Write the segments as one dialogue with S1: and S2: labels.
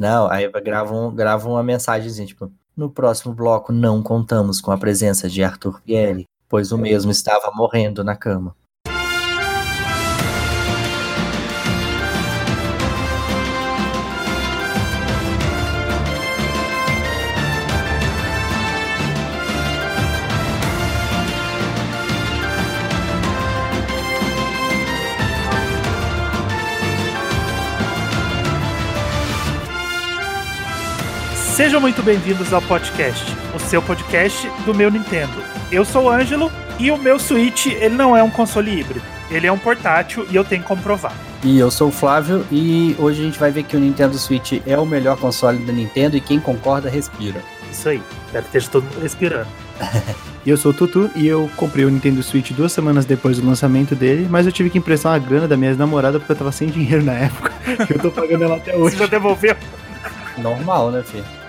S1: Não, aí gravam, gravam uma mensagem tipo, no próximo bloco não contamos com a presença de Arthur Pierre, pois o mesmo estava morrendo na cama.
S2: Sejam muito bem-vindos ao podcast, o seu podcast do meu Nintendo. Eu sou o Ângelo e o meu Switch ele não é um console híbrido, ele é um portátil e eu tenho que comprovar.
S1: E eu sou o Flávio e hoje a gente vai ver que o Nintendo Switch é o melhor console da Nintendo e quem concorda respira.
S2: Isso aí, espero que esteja todo mundo respirando.
S3: E eu sou o Tutu e eu comprei o Nintendo Switch duas semanas depois do lançamento dele, mas eu tive que emprestar uma grana da minha namorada porque eu tava sem dinheiro na época. eu tô pagando ela até hoje.
S2: Você já devolveu?
S1: Normal, né, filho?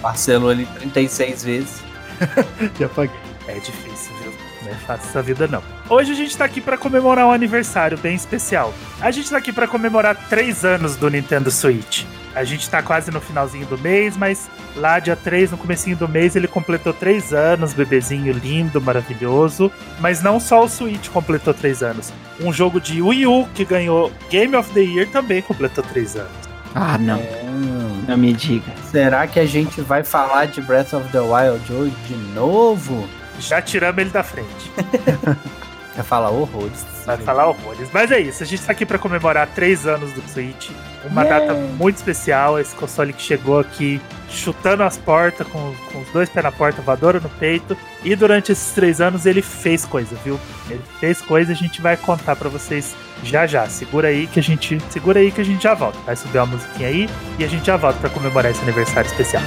S1: Parcelou ali 36 vezes.
S3: Já paguei.
S2: É difícil, viu? Não é fácil essa vida, não. Hoje a gente tá aqui para comemorar um aniversário bem especial. A gente tá aqui para comemorar três anos do Nintendo Switch. A gente tá quase no finalzinho do mês, mas lá dia 3, no comecinho do mês, ele completou três anos, bebezinho lindo, maravilhoso. Mas não só o Switch completou três anos. Um jogo de Wii U que ganhou Game of the Year também completou três anos.
S3: Ah, não.
S1: É,
S3: Não me diga.
S1: Será que a gente vai falar de Breath of the Wild hoje de novo?
S2: Já tiramos ele da frente.
S1: Vai falar horrores.
S2: Vai falar horrores. Mas é isso, a gente tá aqui pra comemorar três anos do Switch. Uma data muito especial, esse console que chegou aqui chutando as portas, com, com os dois pés na porta, voadora no peito. E durante esses três anos ele fez coisa, viu? Ele fez coisa e a gente vai contar pra vocês já já. Segura aí que a gente. Segura aí que a gente já volta. Vai subir uma musiquinha aí e a gente já volta pra comemorar esse aniversário especial.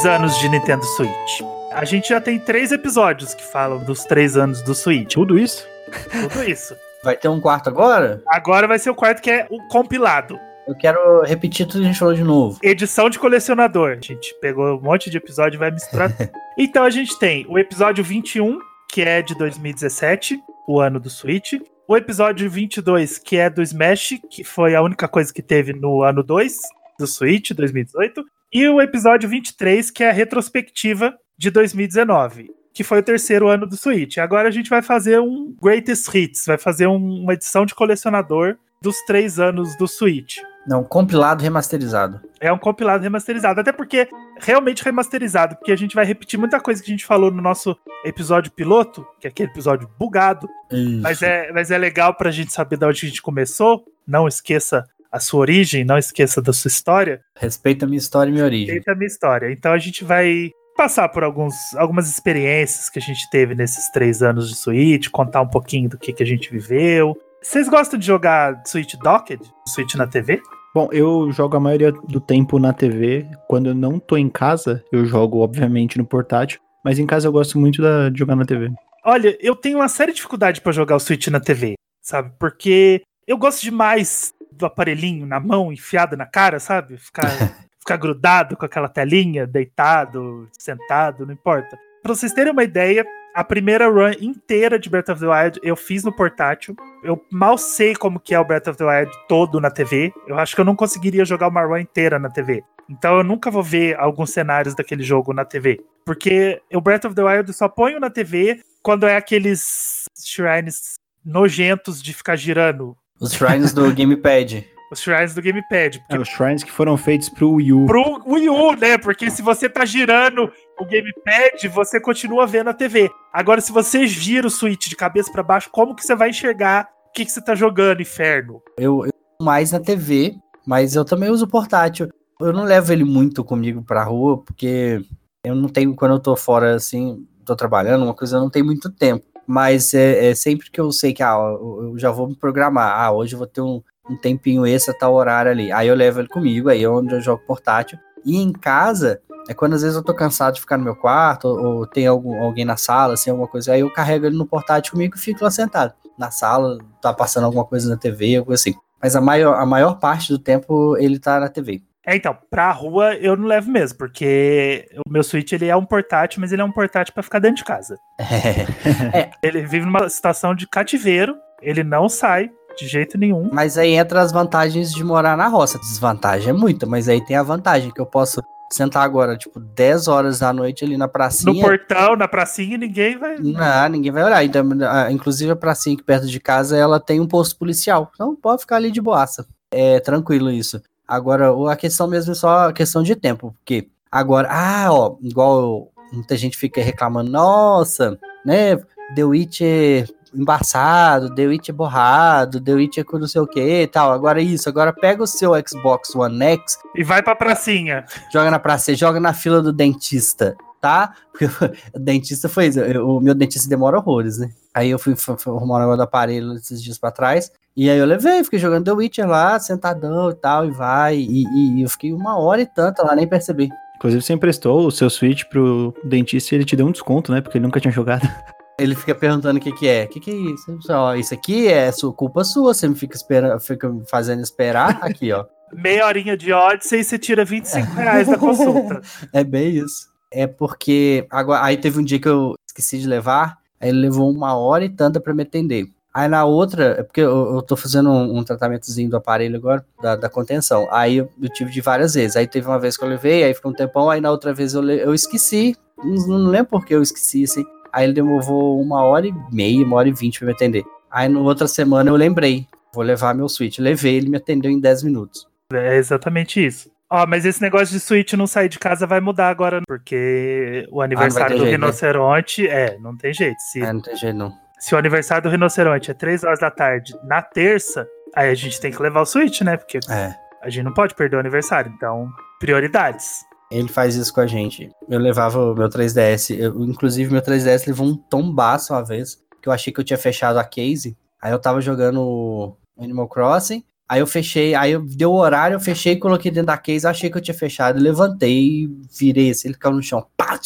S2: Três anos de Nintendo Switch. A gente já tem três episódios que falam dos três anos do Switch.
S3: Tudo isso?
S2: Tudo isso.
S1: Vai ter um quarto agora?
S2: Agora vai ser o quarto que é o compilado.
S1: Eu quero repetir tudo que a gente falou de novo.
S2: Edição de colecionador. A gente pegou um monte de episódio e vai misturar. tudo. então a gente tem o episódio 21, que é de 2017, o ano do Switch. O episódio 22, que é do Smash, que foi a única coisa que teve no ano 2 do Switch, 2018. E o episódio 23, que é a retrospectiva de 2019, que foi o terceiro ano do Switch. Agora a gente vai fazer um Greatest Hits, vai fazer um- uma edição de colecionador dos três anos do Switch.
S1: Não, compilado remasterizado.
S2: É um compilado remasterizado, até porque realmente remasterizado, porque a gente vai repetir muita coisa que a gente falou no nosso episódio piloto, que é aquele episódio bugado,
S1: Isso.
S2: mas é, mas é legal pra gente saber de onde a gente começou. Não esqueça a sua origem, não esqueça da sua história.
S1: Respeita a minha história e minha origem.
S2: Eita a minha história. Então a gente vai passar por alguns, algumas experiências que a gente teve nesses três anos de Switch, contar um pouquinho do que, que a gente viveu. Vocês gostam de jogar Switch Docked? Switch na TV?
S3: Bom, eu jogo a maioria do tempo na TV. Quando eu não tô em casa, eu jogo, obviamente, no portátil. Mas em casa eu gosto muito da- de jogar na TV.
S2: Olha, eu tenho uma séria dificuldade pra jogar o Switch na TV, sabe? Porque eu gosto demais do aparelhinho na mão, enfiado na cara, sabe? Ficar, ficar grudado com aquela telinha, deitado, sentado, não importa. Pra vocês terem uma ideia, a primeira run inteira de Breath of the Wild eu fiz no portátil. Eu mal sei como que é o Breath of the Wild todo na TV. Eu acho que eu não conseguiria jogar uma run inteira na TV. Então eu nunca vou ver alguns cenários daquele jogo na TV. Porque o Breath of the Wild eu só ponho na TV quando é aqueles shrines nojentos de ficar girando.
S1: Os shrines do Gamepad.
S2: Os shrines do Gamepad. Porque
S3: É, os shrines que foram feitos pro Wii U.
S2: pro Wii U, né? Porque se você tá girando o Gamepad, você continua vendo a TV. Agora, se você gira o Switch de cabeça pra baixo, como que você vai enxergar o que, que você tá jogando, inferno?
S1: Eu, eu mais na TV, mas eu também uso portátil. Eu não levo ele muito comigo pra rua, porque Eu não tenho, quando eu tô fora, assim, tô trabalhando, uma coisa, eu não tenho muito tempo. Mas é, é sempre que eu sei que, ah, eu já vou me programar. Ah, hoje eu vou ter um, um tempinho extra, tal horário ali. Aí eu levo ele comigo, aí é onde eu jogo portátil. E em casa, é quando às vezes eu tô cansado de ficar no meu quarto, ou, ou tem algum, alguém na sala, assim, alguma coisa, aí eu carrego ele no portátil comigo e fico lá sentado. Na sala, tá passando alguma coisa na TV, alguma coisa assim. Mas a maior, a maior parte do tempo ele tá na TV.
S2: É, então, pra rua eu não levo mesmo, porque o meu Switch ele é um portátil, mas ele é um portátil para ficar dentro de casa. É. Ele vive numa situação de cativeiro, ele não sai de jeito nenhum.
S1: Mas aí entra as vantagens de morar na roça. Desvantagem é muita, mas aí tem a vantagem que eu posso sentar agora, tipo, 10 horas da noite ali na pracinha.
S2: No portão, na pracinha, ninguém vai.
S1: Não, ninguém vai olhar. Então, inclusive a pracinha aqui perto de casa, ela tem um posto policial. Então pode ficar ali de boaça. É tranquilo isso. Agora, a questão mesmo é só a questão de tempo, porque agora, ah, ó, igual muita gente fica reclamando, nossa, né, The Witcher embaçado, The Witcher borrado, The Witcher com não sei o que e tal. Agora isso, agora pega o seu Xbox One X
S2: e vai pra pracinha.
S1: Joga na praça, joga na fila do dentista, tá? Porque o dentista foi isso, o meu dentista demora horrores, né? Aí eu fui, fui, fui arrumar o negócio do aparelho esses dias pra trás. E aí eu levei, fiquei jogando The Witcher lá, sentadão e tal, e vai. E, e, e eu fiquei uma hora e tanta lá, nem percebi.
S3: Inclusive, você emprestou o seu Switch pro dentista e ele te deu um desconto, né? Porque ele nunca tinha jogado.
S1: Ele fica perguntando o que, que é. O que, que é isso? Ó, isso aqui é sua, culpa sua, você me fica, espera, fica fazendo esperar. Aqui, ó.
S2: Meia horinha de Odyssey e você tira 25 reais da consulta.
S1: É bem isso. É porque. Agora, aí teve um dia que eu esqueci de levar, aí ele levou uma hora e tanta para me atender. Aí na outra, é porque eu, eu tô fazendo um, um tratamentozinho do aparelho agora, da, da contenção. Aí eu, eu, tive de várias vezes. Aí teve uma vez que eu levei, aí ficou um tempão, aí na outra vez eu, eu esqueci. Não, não lembro por que eu esqueci, assim. Aí ele demorou uma hora e meia, uma hora e vinte pra me atender. Aí na outra semana eu lembrei, vou levar meu Switch. Levei, ele me atendeu em 10 minutos.
S2: É exatamente isso. Ó, mas esse negócio de Switch não sair de casa vai mudar agora, porque o aniversário ah, do jeito, né? rinoceronte, né? é, não tem jeito.
S1: Se... É, não tem jeito não
S2: se o aniversário do rinoceronte é 3 horas da tarde na terça, aí a gente tem que levar o Switch, né? Porque é. a gente não pode perder o aniversário. Então, prioridades.
S1: Ele faz isso com a gente. Eu levava o meu 3DS, eu, inclusive meu 3DS levou um tombaço uma vez, que eu achei que eu tinha fechado a case. Aí eu tava jogando Animal Crossing, aí eu fechei, aí eu deu o horário, eu fechei, coloquei dentro da case, achei que eu tinha fechado, levantei, virei assim, ele caiu no chão, pá,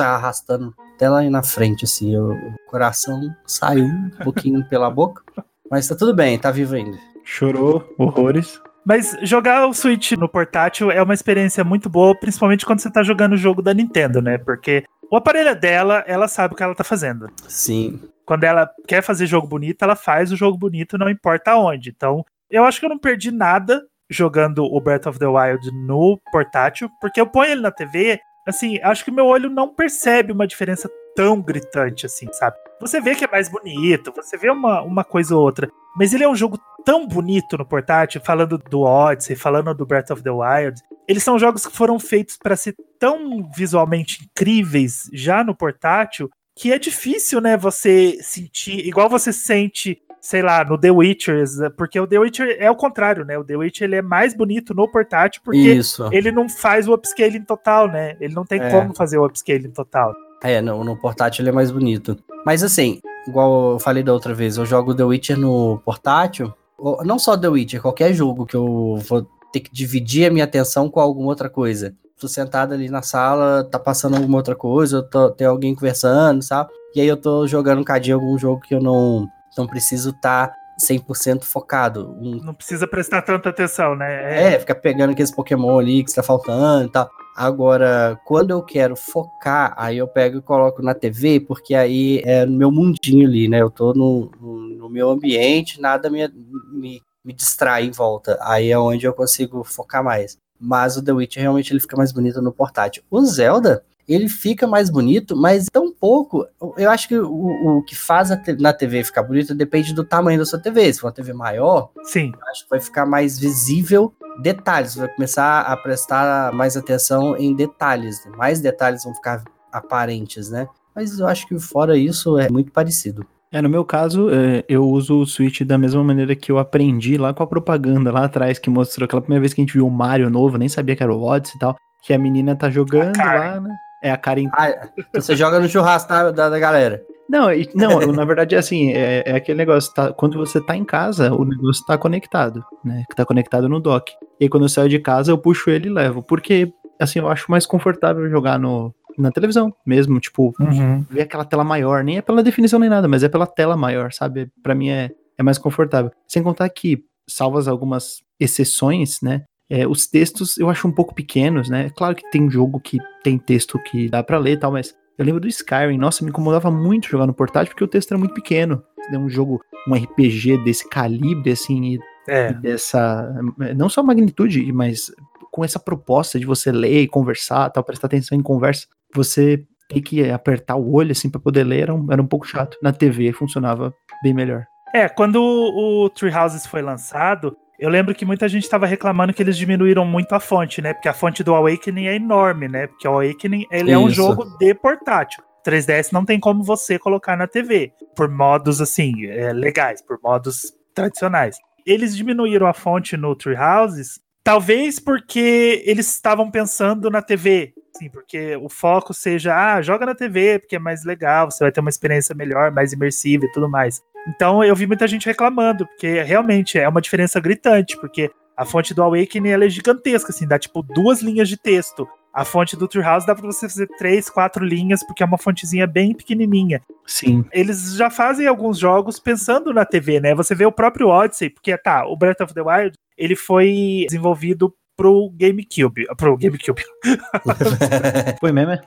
S1: arrastando até lá na frente, assim, o coração saiu um pouquinho pela boca, mas tá tudo bem, tá vivo ainda.
S3: Chorou horrores.
S2: Mas jogar o Switch no portátil é uma experiência muito boa, principalmente quando você tá jogando o jogo da Nintendo, né? Porque o aparelho dela, ela sabe o que ela tá fazendo.
S1: Sim.
S2: Quando ela quer fazer jogo bonito, ela faz o jogo bonito, não importa onde. Então, eu acho que eu não perdi nada jogando o Breath of the Wild no portátil, porque eu ponho ele na TV assim, acho que meu olho não percebe uma diferença tão gritante assim, sabe? Você vê que é mais bonito, você vê uma, uma coisa ou outra, mas ele é um jogo tão bonito no portátil, falando do Odyssey, falando do Breath of the Wild. Eles são jogos que foram feitos para ser tão visualmente incríveis já no portátil que é difícil, né, você sentir, igual você sente sei lá, no The Witcher, porque o The Witcher é o contrário, né? O The Witcher ele é mais bonito no portátil porque Isso. ele não faz o upscaling total, né? Ele não tem é. como fazer o upscaling total.
S1: É, no, no portátil ele é mais bonito. Mas assim, igual eu falei da outra vez, eu jogo The Witcher no portátil, não só The Witcher, qualquer jogo que eu vou ter que dividir a minha atenção com alguma outra coisa. Tô sentado ali na sala, tá passando alguma outra coisa, tô, tem alguém conversando, sabe? E aí eu tô jogando um cadinho algum jogo que eu não não preciso estar tá 100% focado.
S2: Um... Não precisa prestar tanta atenção, né?
S1: É... é, ficar pegando aqueles Pokémon ali que está faltando e tal. Agora, quando eu quero focar, aí eu pego e coloco na TV, porque aí é no meu mundinho ali, né? Eu tô no, no meu ambiente, nada me, me, me distrai em volta. Aí é onde eu consigo focar mais. Mas o The Witch realmente ele fica mais bonito no portátil. O Zelda, ele fica mais bonito, mas tão pouco. Eu acho que o, o que faz na TV ficar bonito depende do tamanho da sua TV. Se for uma TV maior,
S2: sim,
S1: acho que vai ficar mais visível detalhes, vai começar a prestar mais atenção em detalhes. Né? Mais detalhes vão ficar aparentes, né? Mas eu acho que fora isso é muito parecido.
S3: É, no meu caso, é, eu uso o Switch da mesma maneira que eu aprendi lá com a propaganda lá atrás, que mostrou aquela primeira vez que a gente viu o Mario novo, nem sabia que era o Odyssey e tal, que a menina tá jogando lá, né? É a Karen.
S1: Ah, você joga no churrasco da, da, da galera.
S3: Não, não, na verdade é assim, é, é aquele negócio, tá, quando você tá em casa, o negócio tá conectado, né? Que tá conectado no dock. E aí, quando eu saio de casa, eu puxo ele e levo. Porque, assim, eu acho mais confortável jogar no, na televisão mesmo, tipo,
S2: Uhum.
S3: ver aquela tela maior, nem é pela definição nem nada, mas é pela tela maior, sabe? Pra mim é, é mais confortável. Sem contar que, salvas algumas exceções, né? É, os textos eu acho um pouco pequenos, né? Claro que tem jogo que tem texto que dá pra ler e tal, mas eu lembro do Skyrim, nossa, me incomodava muito jogar no portátil porque o texto era muito pequeno. É um jogo, um RPG desse calibre, assim, e
S2: É.
S3: e dessa não só magnitude, mas com essa proposta de você ler e conversar, tal, prestar atenção em conversa, você tem que apertar o olho assim para poder ler, era um, era um pouco chato. Na TV funcionava bem melhor.
S2: É, quando o Tree Houses foi lançado, eu lembro que muita gente estava reclamando que eles diminuíram muito a fonte, né? Porque a fonte do Awakening é enorme, né? Porque o Awakening ele é um jogo de portátil. 3DS não tem como você colocar na TV, por modos assim, é, legais, por modos tradicionais. Eles diminuíram a fonte no Tree Houses, talvez porque eles estavam pensando na TV, sim, porque o foco seja, ah, joga na TV, porque é mais legal, você vai ter uma experiência melhor, mais imersiva e tudo mais. Então eu vi muita gente reclamando, porque realmente é uma diferença gritante, porque a fonte do Awakening ela é gigantesca, assim, dá tipo duas linhas de texto. A fonte do Treehouse dá pra você fazer três, quatro linhas, porque é uma fontezinha bem pequenininha.
S3: Sim.
S2: Eles já fazem alguns jogos pensando na TV, né? Você vê o próprio Odyssey, porque tá, o Breath of the Wild, ele foi desenvolvido pro GameCube, pro GameCube.
S3: Foi mesmo? é?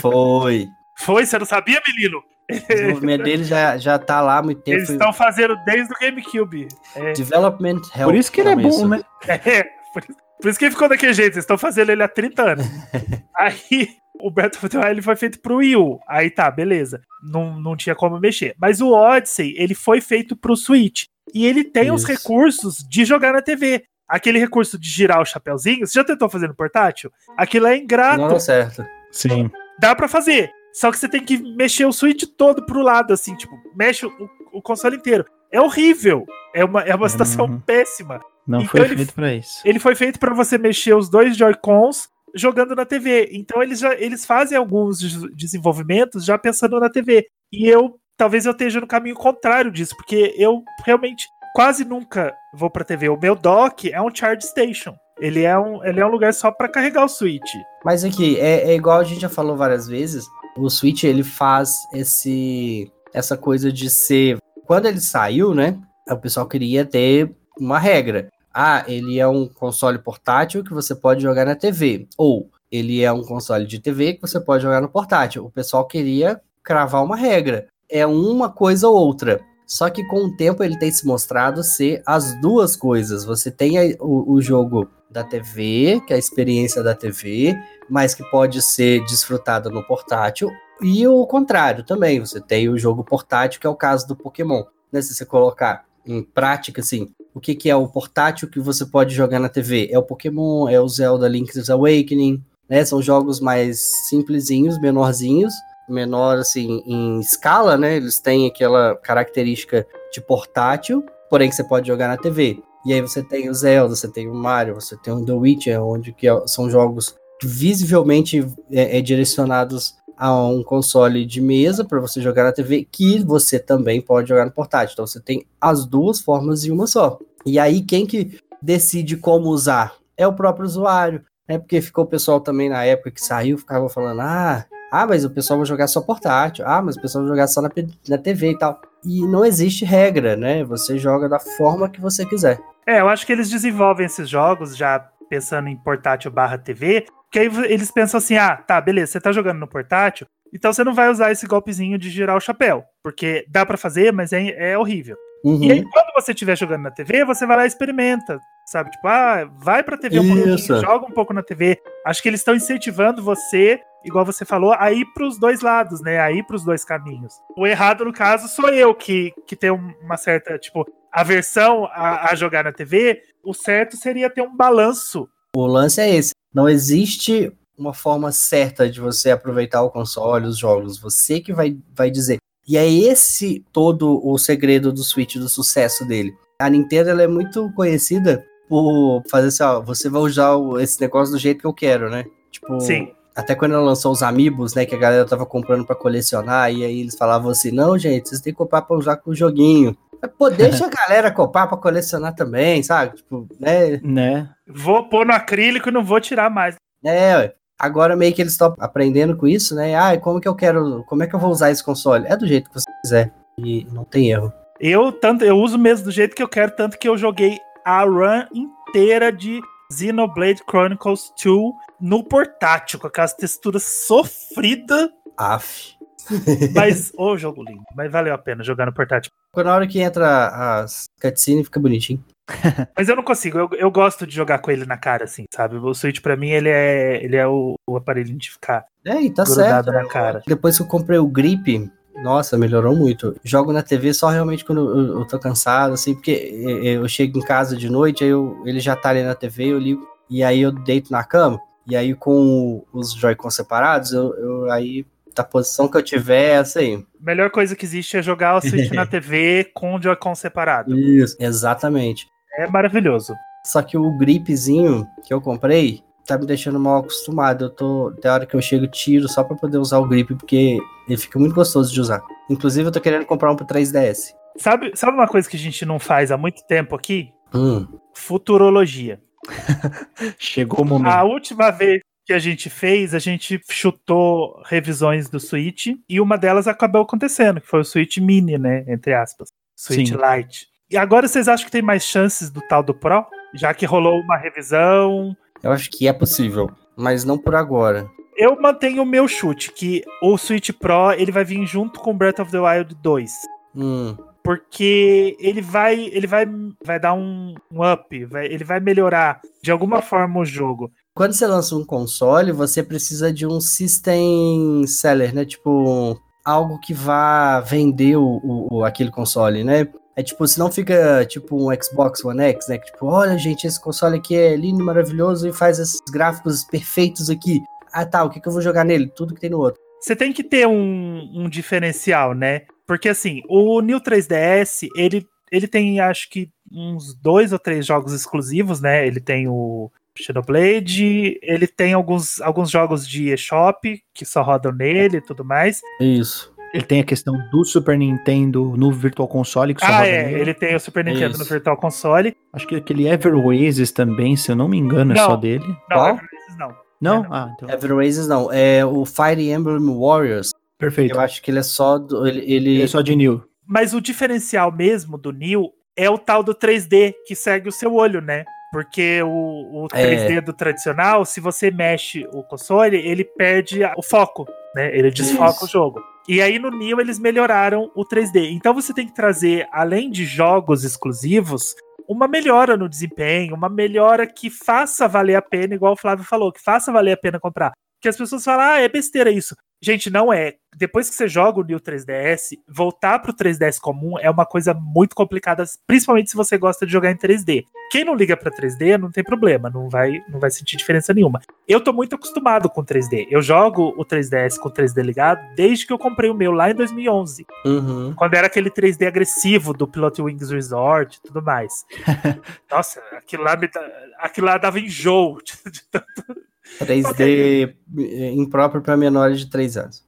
S1: Foi.
S2: Foi, você não sabia, menino?
S1: O desenvolvimento dele já, já tá lá há muito tempo.
S2: Eles estão fazendo desde o GameCube. É,
S1: Development Help.
S3: Por isso que ele é
S1: chama
S3: bom,
S1: isso.
S3: né?
S2: É, por, isso- por isso que ele ficou daquele jeito, vocês estão fazendo ele há 30 anos. Aí, o Breath of the Wild ele foi feito pro Wii U. Aí tá, beleza. Não, não tinha como mexer. Mas o Odyssey, ele foi feito pro Switch. E ele tem os
S1: Isso.
S2: recursos de jogar na TV. Aquele recurso de girar o chapeuzinho, você já tentou fazer no portátil? Aquilo é ingrato.
S1: Não deu certo.
S3: Sim.
S2: Dá pra fazer. Só que você tem que mexer o Switch todo pro lado, assim, tipo, mexe o, o console inteiro. É horrível. É uma, é uma situação
S3: Uhum.
S2: péssima.
S3: Não
S2: Então
S3: foi
S2: ele-
S3: feito pra isso.
S2: Ele foi feito para você mexer os dois Joy-Cons jogando na TV. Então eles já eles fazem alguns des- desenvolvimentos já pensando na TV. E eu talvez eu esteja no caminho contrário disso, porque eu realmente quase nunca vou para TV. O meu dock é um charge station. Ele é um, ele é um lugar só para carregar o Switch.
S1: Mas aqui, é, é igual a gente já falou várias vezes, o Switch ele faz esse essa coisa de ser. Quando ele saiu, né? O pessoal queria ter uma regra. Ah, ele é um console portátil que você pode jogar na TV. Ou ele é um console de TV que você pode jogar no portátil. O pessoal queria cravar uma regra. É uma coisa ou outra. Só que com o tempo ele tem se mostrado ser as duas coisas. Você tem o, o jogo da TV, que é a experiência da TV, mas que pode ser desfrutado no portátil. E o contrário também, você tem o jogo portátil, que é o caso do Pokémon. Né? Se você colocar em prática, assim, o que, que é o portátil que você pode jogar na TV? É o Pokémon, é o Zelda Link's Awakening, né? São jogos mais simplesinhos, menorzinhos, menor, assim, em escala, né? Eles têm aquela característica de portátil, porém que você pode jogar na TV. E aí você tem o Zelda, você tem o Mario, você tem o The Witcher, onde que é- são jogos visivelmente é, é direcionados a um console de mesa para você jogar na TV, que você também pode jogar no portátil. Então você tem as duas formas em uma só. E aí quem que decide como usar é o próprio usuário, né? Porque ficou o pessoal também na época que saiu, ficava falando: "Ah, ah, mas o pessoal vai jogar só portátil. Ah, mas o pessoal vai jogar só na, na TV e tal". E não existe regra, né? Você joga da forma que você quiser.
S2: É, eu acho que eles desenvolvem esses jogos já pensando em portátil barra TV, que aí eles pensam assim, ah, tá, beleza, você tá jogando no portátil, então você não vai usar esse golpezinho de girar o chapéu, porque dá pra fazer, mas é, é horrível.
S1: Uhum.
S2: E aí, quando você estiver jogando na TV, você vai lá e experimenta, sabe? Tipo, ah, vai pra TV um pouquinho, joga um pouco na TV. Acho que eles estão incentivando você, igual você falou, a ir pros dois lados, né? A ir pros dois caminhos. O errado, no caso, sou eu, que, que tenho uma certa, tipo, aversão a, a jogar na TV. O certo seria ter um balanço.
S1: O lance é esse. Não existe uma forma certa de você aproveitar o console, os jogos. Você que vai, vai dizer. E é esse todo o segredo do Switch, do sucesso dele. A Nintendo ela é muito conhecida por fazer assim, ó, você vai usar esse negócio do jeito que eu quero, né? Tipo,
S2: Sim.
S1: Até quando ela lançou os Amiibos, né? Que a galera tava comprando pra colecionar. E aí eles falavam assim: não, gente, vocês têm que comprar pra usar com o joguinho. Mas, Pô, deixa a galera comprar pra colecionar também, sabe? Tipo, né?
S3: Né?
S2: Vou pôr no acrílico e não vou tirar mais.
S1: É, ué. agora meio que eles estão aprendendo com isso, né? Ah, como que eu quero. Como é que eu vou usar esse console? É do jeito que você quiser. E não tem erro.
S2: Eu tanto eu uso mesmo do jeito que eu quero, tanto que eu joguei a run inteira de Xenoblade Chronicles 2 no portátil, com aquelas texturas sofridas,
S1: Aff.
S2: mas ô jogo lindo, mas valeu a pena jogar no portátil.
S1: Quando na hora que entra as cutscenes, fica bonitinho.
S2: Mas eu não consigo, eu, eu gosto de jogar com ele na cara, assim, sabe? O Switch pra mim ele é, ele é o, o aparelhinho de ficar
S1: É, e tá
S2: grudado
S1: certo.
S2: na cara.
S1: Depois que eu comprei o Grip, nossa, melhorou muito. Jogo na TV só realmente quando eu, eu tô cansado, assim, porque eh, eu chego em casa de noite, aí eu, ele já tá ali na TV, eu ligo, e aí eu deito na cama, e aí com os Joy-Con separados, eu, eu aí, da posição que eu tiver, assim.
S2: Melhor coisa que existe é jogar o Switch na TV com o Joy-Con separado.
S1: Isso. Exatamente.
S2: É maravilhoso.
S1: Só que o gripzinho que eu comprei tá me deixando mal acostumado. Eu tô, da hora que eu chego, tiro só pra poder usar o grip, porque ele fica muito gostoso de usar. Inclusive, eu tô querendo comprar um pro 3DS.
S2: Sabe, sabe uma coisa que a gente não faz há muito tempo aqui?
S1: Hum,
S2: Futurologia.
S3: Chegou o momento.
S2: A última vez que a gente fez, a gente chutou revisões do Switch e uma delas acabou acontecendo, que foi o Switch Mini, né? Entre aspas. Switch
S3: Sim.
S2: Lite. E agora vocês acham que tem mais chances do tal do Pro? Já que rolou uma revisão.
S1: Eu acho que é possível, mas não por agora.
S2: Eu mantenho o meu chute, que o Switch Pro ele vai vir junto com Breath of the Wild 2.
S1: Hum,
S2: Porque ele vai, ele vai, vai dar um, um up, vai- ele vai melhorar de alguma forma o jogo.
S1: Quando você lança um console, você precisa de um system seller, né? Tipo, algo que vá vender o, o- aquele console, né? É tipo, se não fica tipo um Xbox One X, né? Que tipo, olha, gente, esse console aqui é lindo, maravilhoso e faz esses gráficos perfeitos aqui. Ah, tá, o que, que eu vou jogar nele? Tudo que tem no outro.
S2: Você tem que ter um, um diferencial, né? Porque assim, o New 3DS, ele, ele tem acho que uns dois ou três jogos exclusivos, né? Ele tem o Shadowblade, ele tem alguns, alguns jogos de eShop que só rodam nele e tudo mais.
S1: Isso.
S3: Ele tem a questão do Super Nintendo no Virtual Console, que só
S2: Ah, é,
S3: nele.
S2: ele tem o Super Nintendo
S1: Isso.
S2: no Virtual Console.
S3: Acho que aquele Ever Oasis também, se eu não me engano, é
S2: Não.
S3: só dele.
S2: Não,
S1: Qual?
S2: Não.
S3: Não?
S2: É, não.
S3: Ah, então.
S1: Ever Oasis não. É o Fire Emblem Warriors.
S3: Perfeito.
S1: Eu acho que ele é só do. Ele, ele-
S3: Ele é só de New.
S2: Mas o diferencial mesmo do New é o tal do 3D que segue o seu olho, né? Porque o, o 3D do tradicional, se você mexe o console, ele perde o foco, né? Ele desfoca
S1: Isso.
S2: o jogo. E aí no New eles melhoraram o 3D. Então você tem que trazer, além de jogos exclusivos, uma melhora no desempenho, uma melhora que faça valer a pena, igual o Flávio falou, que faça valer a pena comprar. Porque as pessoas falam, ah, é besteira isso. Gente, não é. Depois que você joga o New 3DS, voltar pro 3DS comum é uma coisa muito complicada, principalmente se você gosta de jogar em 3D. Quem não liga pra 3D não tem problema, não vai, não vai sentir diferença nenhuma. Eu tô muito acostumado com 3D. Eu jogo o 3DS com o 3D ligado desde que eu comprei o meu lá em 2011,
S1: Uhum.
S2: quando era aquele 3D agressivo do Pilot Wings Resort e tudo mais. Nossa, aquilo lá, me aquilo lá dava enjoo. de- de tanto-
S1: 3D impróprio para menores de 3 anos.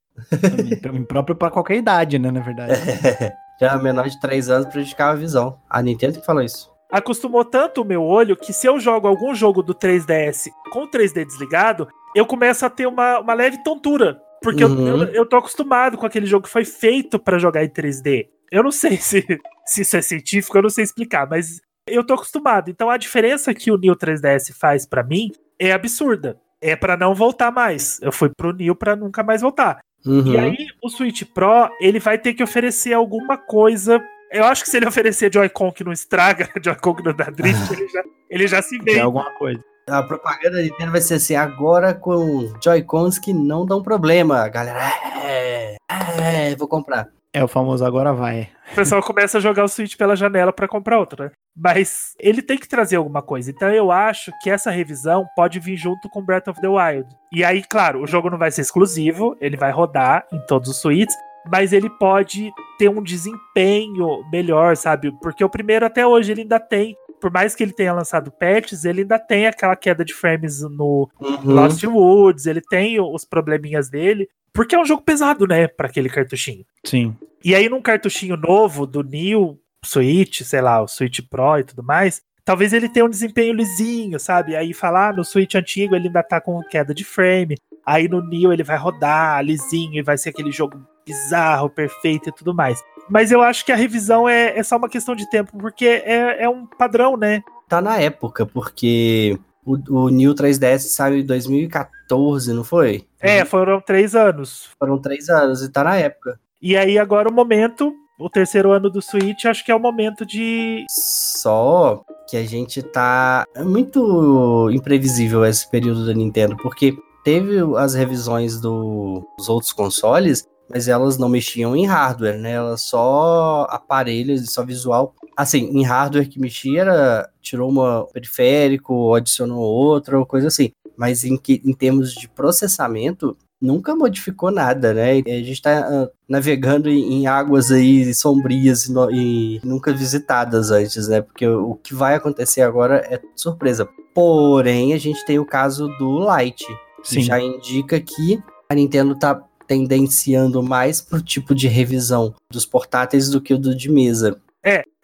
S3: Também, próprio pra qualquer idade, né, na verdade.
S1: Já menor de 3 anos prejudicava a visão. A Nintendo que falou isso.
S2: acostumou tanto o meu olho que se eu jogo algum jogo do 3DS com o 3D desligado, eu começo a ter uma, uma leve tontura. Porque eu-
S1: Uhum.
S2: eu, eu tô acostumado com aquele jogo que foi feito pra jogar em 3D. Eu não sei se, se isso é científico, eu não sei explicar, mas eu tô acostumado. Então a diferença que o New 3DS faz pra mim é absurda. É pra não voltar mais. Eu fui pro New pra nunca mais voltar.
S1: Uhum.
S2: E aí, o Switch Pro, ele vai ter que oferecer alguma coisa. Eu acho que se ele oferecer Joy-Con que não estraga, Joy-Con que não dá drift, ele, já, ele já se
S3: É
S2: vê.
S3: alguma coisa.
S1: A propaganda da Nintendo vai ser assim, agora com Joy-Cons que não dão problema. A galera, é, é, vou comprar.
S3: É o famoso agora vai.
S2: O pessoal começa a jogar o Switch pela janela pra comprar outro, né? Mas ele tem que trazer alguma coisa. Então eu acho que essa revisão pode vir junto com Breath of the Wild. E aí, claro, o jogo não vai ser exclusivo, ele vai rodar em todos os suítes, mas ele pode ter um desempenho melhor, sabe? Porque o primeiro até hoje ele ainda tem por mais que ele tenha lançado patches, ele ainda tem aquela queda de frames no
S1: Uhum.
S2: Lost Woods, ele tem os probleminhas dele, porque é um jogo pesado, né, para aquele cartuchinho.
S3: Sim.
S2: E aí, num cartuchinho novo do New Switch, sei lá, o Switch Pro e tudo mais, talvez ele tenha um desempenho lisinho, sabe? Aí falar, ah, no Switch antigo ele ainda tá com queda de frame. Aí no New ele vai rodar lisinho e vai ser aquele jogo bizarro, perfeito e tudo mais. Mas eu acho que a revisão é, é só uma questão de tempo, porque é, é um padrão, né?
S1: Tá na época, porque o, o New 3DS saiu em 2014, não foi?
S2: É, foram três anos.
S1: Foram três anos e tá na época.
S2: E aí agora o momento, o terceiro ano do Switch, acho que é o momento de.
S1: Só que a gente tá. É muito imprevisível esse período da Nintendo, porque teve as revisões do- dos outros consoles, mas elas não mexiam em hardware, né? Elas só aparelhos e só visual. Assim, em hardware que mexia, era, tirou uma periférico, adicionou outra, ou coisa assim. Mas em, que, em termos de processamento, nunca modificou nada, né? A gente tá ah, navegando em, em águas aí sombrias e, no- e nunca visitadas antes, né? Porque o, o que vai acontecer agora é surpresa. Porém, a gente tem o caso do que
S3: Sim.
S1: já indica que a Nintendo tá tendenciando mais pro tipo de revisão dos portáteis do que o do de mesa.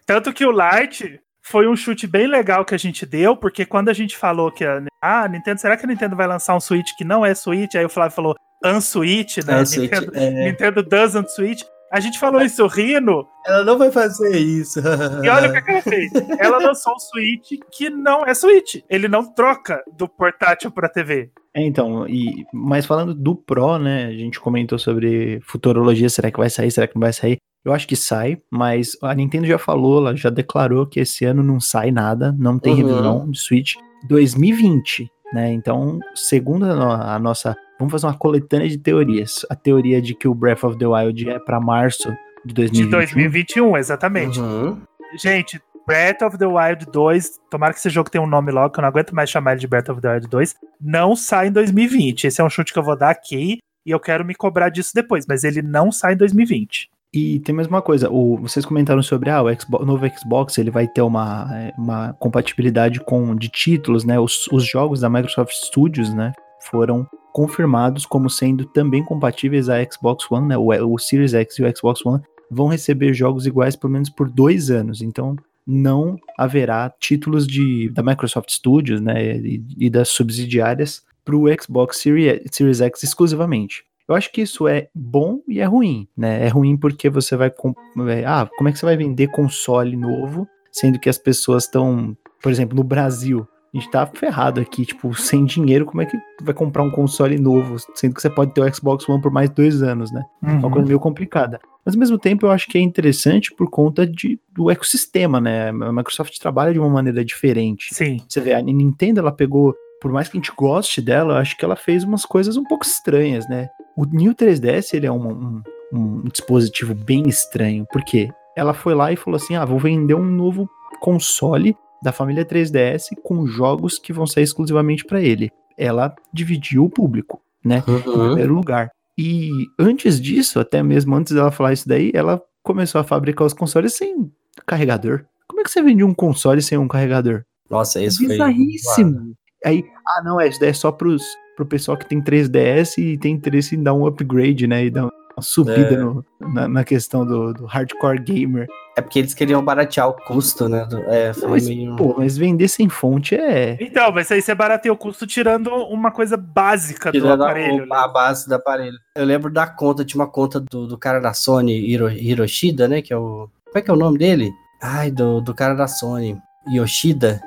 S2: Tanto que o Lite foi um chute bem legal que a gente deu, porque quando a gente falou que a ah, Nintendo, será que a Nintendo vai lançar um Switch que não é Switch? Aí o Flávio falou Unswitch, né?
S1: É, Switch,
S2: Nintendo,
S1: é.
S2: Nintendo doesn't Switch. A gente falou isso rindo,
S1: Ela não vai fazer isso.
S2: e olha o que ela fez. Ela lançou um Switch que não é Switch. Ele não troca do portátil pra TV.
S3: É, então, e, mas falando do Pro, né, a gente comentou sobre futurologia, será que vai sair, será que não vai sair? Eu acho que sai, mas a Nintendo já falou, ela já declarou que esse ano não sai nada, não tem
S1: Uhum.
S3: revisão de Switch 2020, né? Então, segundo a, no- a nossa, vamos fazer uma coletânea de teorias. A teoria de que o Breath of the Wild é para março de
S2: De
S3: 2021.
S2: 2021, exatamente.
S1: Uhum.
S2: Gente, Breath of the Wild 2, tomara que esse jogo tenha um nome logo, que eu não aguento mais chamar ele de Breath of the Wild 2, não sai em 2020. Esse é um chute que eu vou dar aqui e eu quero me cobrar disso depois, mas ele não sai em 2020.
S3: E tem mais uma coisa, o, vocês comentaram sobre ah, o, Xbox- o novo Xbox ele vai ter uma, é, uma compatibilidade com de títulos, né? Os, os jogos da Microsoft Studios, né? Foram confirmados como sendo também compatíveis a Xbox One, né? O, o Series X e o Xbox One vão receber jogos iguais pelo menos por dois anos. Então não haverá títulos de, da Microsoft Studios, né? E, e das subsidiárias para o Xbox Series, Series X exclusivamente. Eu acho que isso é bom e é ruim, né? É ruim porque você vai. é, Ah, como é que você vai vender console novo, sendo que as pessoas estão, por exemplo, no Brasil, a gente tá ferrado aqui, tipo, sem dinheiro, como é que vai comprar um console novo, sendo que você pode ter o Xbox One por mais dois anos, né? É uma coisa meio complicada. Mas ao mesmo tempo eu acho que é interessante por conta de, do ecossistema, né? A Microsoft trabalha de uma maneira diferente.
S2: Sim.
S3: Você vê, a Nintendo, ela pegou, por mais que a gente goste dela, eu acho que ela fez umas coisas um pouco estranhas, né? O New 3DS, ele é um, um, um dispositivo bem estranho, porque ela foi lá e falou assim, ah, vou vender um novo console da família 3DS com jogos que vão sair exclusivamente para ele. Ela dividiu o público, né? em
S1: Uhum.
S3: primeiro lugar. E antes disso, até mesmo antes dela falar isso daí, ela começou a fabricar os consoles sem carregador. Como é que você vende um console sem um carregador?
S1: Nossa, isso foi.
S3: Bizarríssimo. Aí, ah, não, é, isso daí é só pros, pro pessoal que tem 3DS e tem interesse em dar um upgrade, né? E dar subida
S1: É.
S3: no- na, na questão do, do hardcore gamer.
S1: É porque eles queriam baratear o custo, né? do- É, foi
S3: Mas,
S1: meio.
S3: pô, mas vender sem fonte é.
S2: Então, mas aí você barateia o custo tirando uma coisa básica do
S1: Tirando a-
S2: aparelho. né?
S1: a, base do aparelho. Eu lembro da conta, tinha uma conta do, do cara da Sony, Hiro, Hiroshida, né? Que é o. Como é que é o nome dele? Ai, do, do cara da Sony. Yoshida?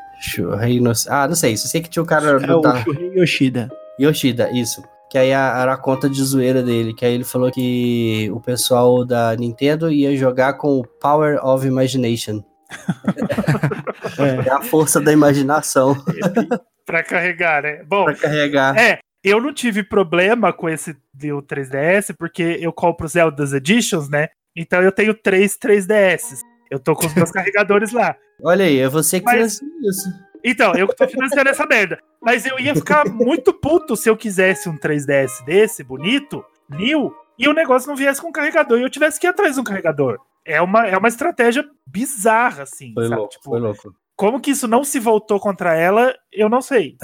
S1: Ah, não sei. Só sei que tinha o cara
S3: É
S1: do,
S3: o
S1: da,
S3: Yoshida.
S1: Yoshida, isso. Que aí a- era a conta de zoeira dele. Que aí ele falou que o pessoal da Nintendo ia jogar com o Power of Imagination.
S3: É.
S1: É a força da imaginação
S2: Pra carregar, né? Bom,
S1: pra carregar.
S2: É, eu não tive problema com esse do 3DS, porque eu compro Zelda's Editions, né? Então eu tenho três 3DS. Eu tô com os meus carregadores lá.
S1: Olha aí, é você que
S2: Mas-
S1: isso.
S2: Então, eu que tô financiando essa merda. Mas eu ia ficar muito puto se eu quisesse um 3DS desse, bonito, new, e o negócio não viesse com carregador e eu tivesse que ir atrás de um carregador. É uma, é uma estratégia bizarra, assim.
S1: Foi
S2: sabe?
S1: louco,
S2: Tipo,
S1: foi louco.
S2: Como que isso não se voltou contra ela, eu não sei.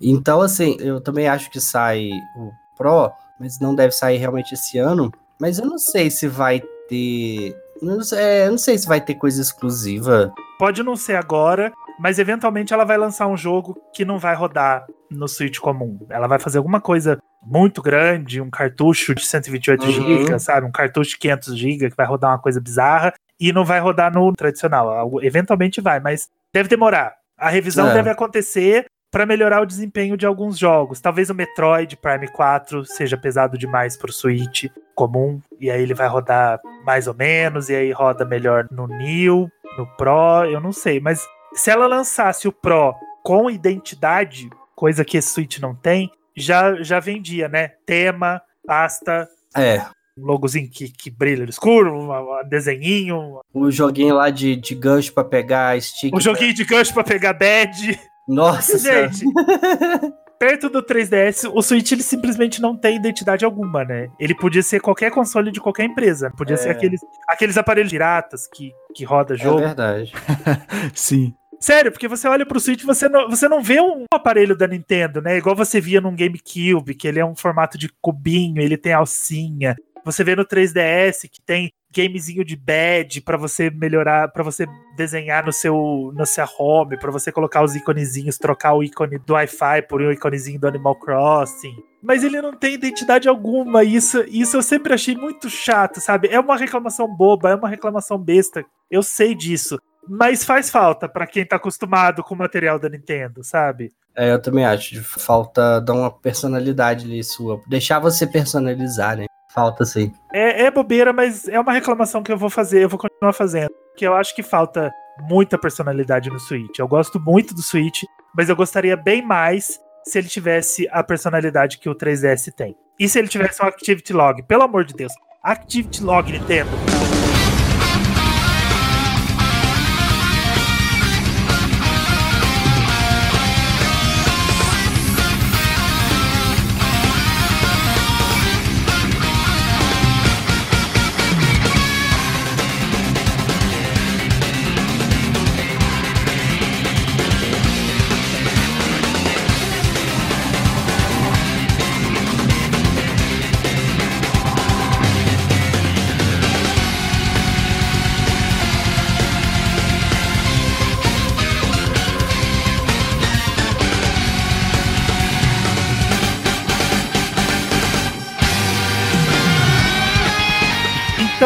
S1: Então, assim, eu também acho que sai o Pro, mas não deve sair realmente esse ano. Mas eu não sei se vai ter. Não sei, é, eu não sei se vai ter coisa exclusiva.
S2: Pode não ser agora, mas eventualmente ela vai lançar um jogo que não vai rodar no Switch comum. Ela vai fazer alguma coisa muito grande, um cartucho de 128
S1: Uhum.
S2: GB, sabe? Um cartucho de 500 GB que vai rodar uma coisa bizarra e não vai rodar no tradicional. Eventualmente vai, mas deve demorar. A revisão
S1: É.
S2: deve acontecer para melhorar o desempenho de alguns jogos. Talvez o Metroid Prime 4 seja pesado demais pro Switch comum e aí ele vai rodar mais ou menos e aí roda melhor no New, no Pro, eu não sei, mas se ela lançasse o Pro com identidade, coisa que esse Switch não tem, já, já vendia, né? Tema, pasta,
S1: É.
S2: um logozinho que, que brilha no escuro, um, um desenhinho,
S1: O joguinho lá de, de gancho pra pegar stick.
S2: um joguinho de gancho pra pegar badge.
S1: Nossa senhora.
S2: Gente, perto do 3DS, o Switch ele simplesmente não tem identidade alguma, né? Ele podia ser qualquer console de qualquer empresa. Podia ser
S1: É.
S2: aqueles, aqueles aparelhos piratas que, que roda
S1: É
S2: jogo.
S1: verdade.
S3: Sim.
S2: Sério, porque você olha pro Switch, você não, você não vê um aparelho da Nintendo, né? Igual você via num GameCube, que ele é um formato de cubinho, ele tem alcinha. Você vê no 3DS que tem gamezinho de badge pra você melhorar, pra você desenhar no seu no seu home, pra você colocar os iconezinhos, trocar o ícone do Wi-Fi por um iconezinho do Animal Crossing. Mas ele não tem identidade alguma, isso, isso eu sempre achei muito chato, sabe? É uma reclamação boba, é uma reclamação besta. Eu sei disso. Mas faz falta pra quem tá acostumado com o material da Nintendo, sabe?
S1: É, eu também acho. Falta dar uma personalidade ali sua. Deixar você personalizar, né? Falta sim.
S2: É, é bobeira, mas é uma reclamação que eu vou fazer, eu vou continuar fazendo. Porque eu acho que falta muita personalidade no Switch. Eu gosto muito do Switch, mas eu gostaria bem mais se ele tivesse a personalidade que o 3DS tem. E se ele tivesse um Activity Log, pelo amor de Deus. Activity Log, Nintendo.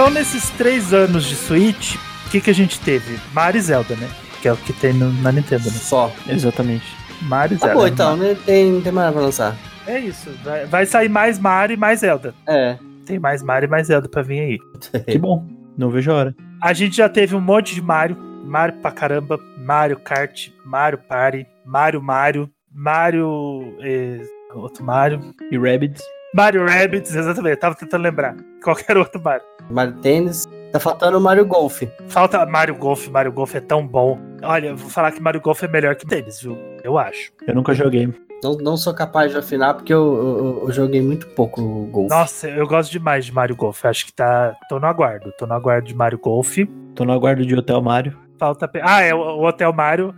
S2: Então, nesses três anos de Switch, o que, que a gente teve? Mario e Zelda, né? Que é o que tem no- na Nintendo, né?
S1: Só.
S3: Exatamente.
S2: Mario e
S1: Tá
S2: Zelda.
S1: bom, então. Não tem, não tem mais nada pra lançar.
S2: É isso. Vai, vai sair mais Mario e mais Zelda.
S1: É.
S2: Tem mais Mario e mais Zelda pra vir aí.
S3: Que bom. Não vejo a hora.
S2: A gente já teve um monte de Mario. Mario pra caramba. Mario Kart, Mario Party, Mario Mario, Mario. eh, outro Mario.
S3: E Rabbids?
S2: Mario Rabbids, exatamente. Eu tava tentando lembrar. Qualquer outro Mario.
S1: Mario Tênis. Tá faltando o Mario Golf.
S2: Falta Mario Golf. Mario Golf é tão bom. Olha, eu vou falar que Mario Golf é melhor que tênis, viu? Eu acho.
S3: Eu nunca joguei.
S1: Não, não sou capaz de afinar porque eu, eu- eu joguei muito pouco o Golf.
S2: Nossa, eu gosto demais de Mario Golf. Acho que tá. Tô no aguardo. Tô no aguardo de Mario Golf.
S3: Tô no aguardo de Hotel Mario.
S2: Falta. pe- Ah, é o, Hotel Mario.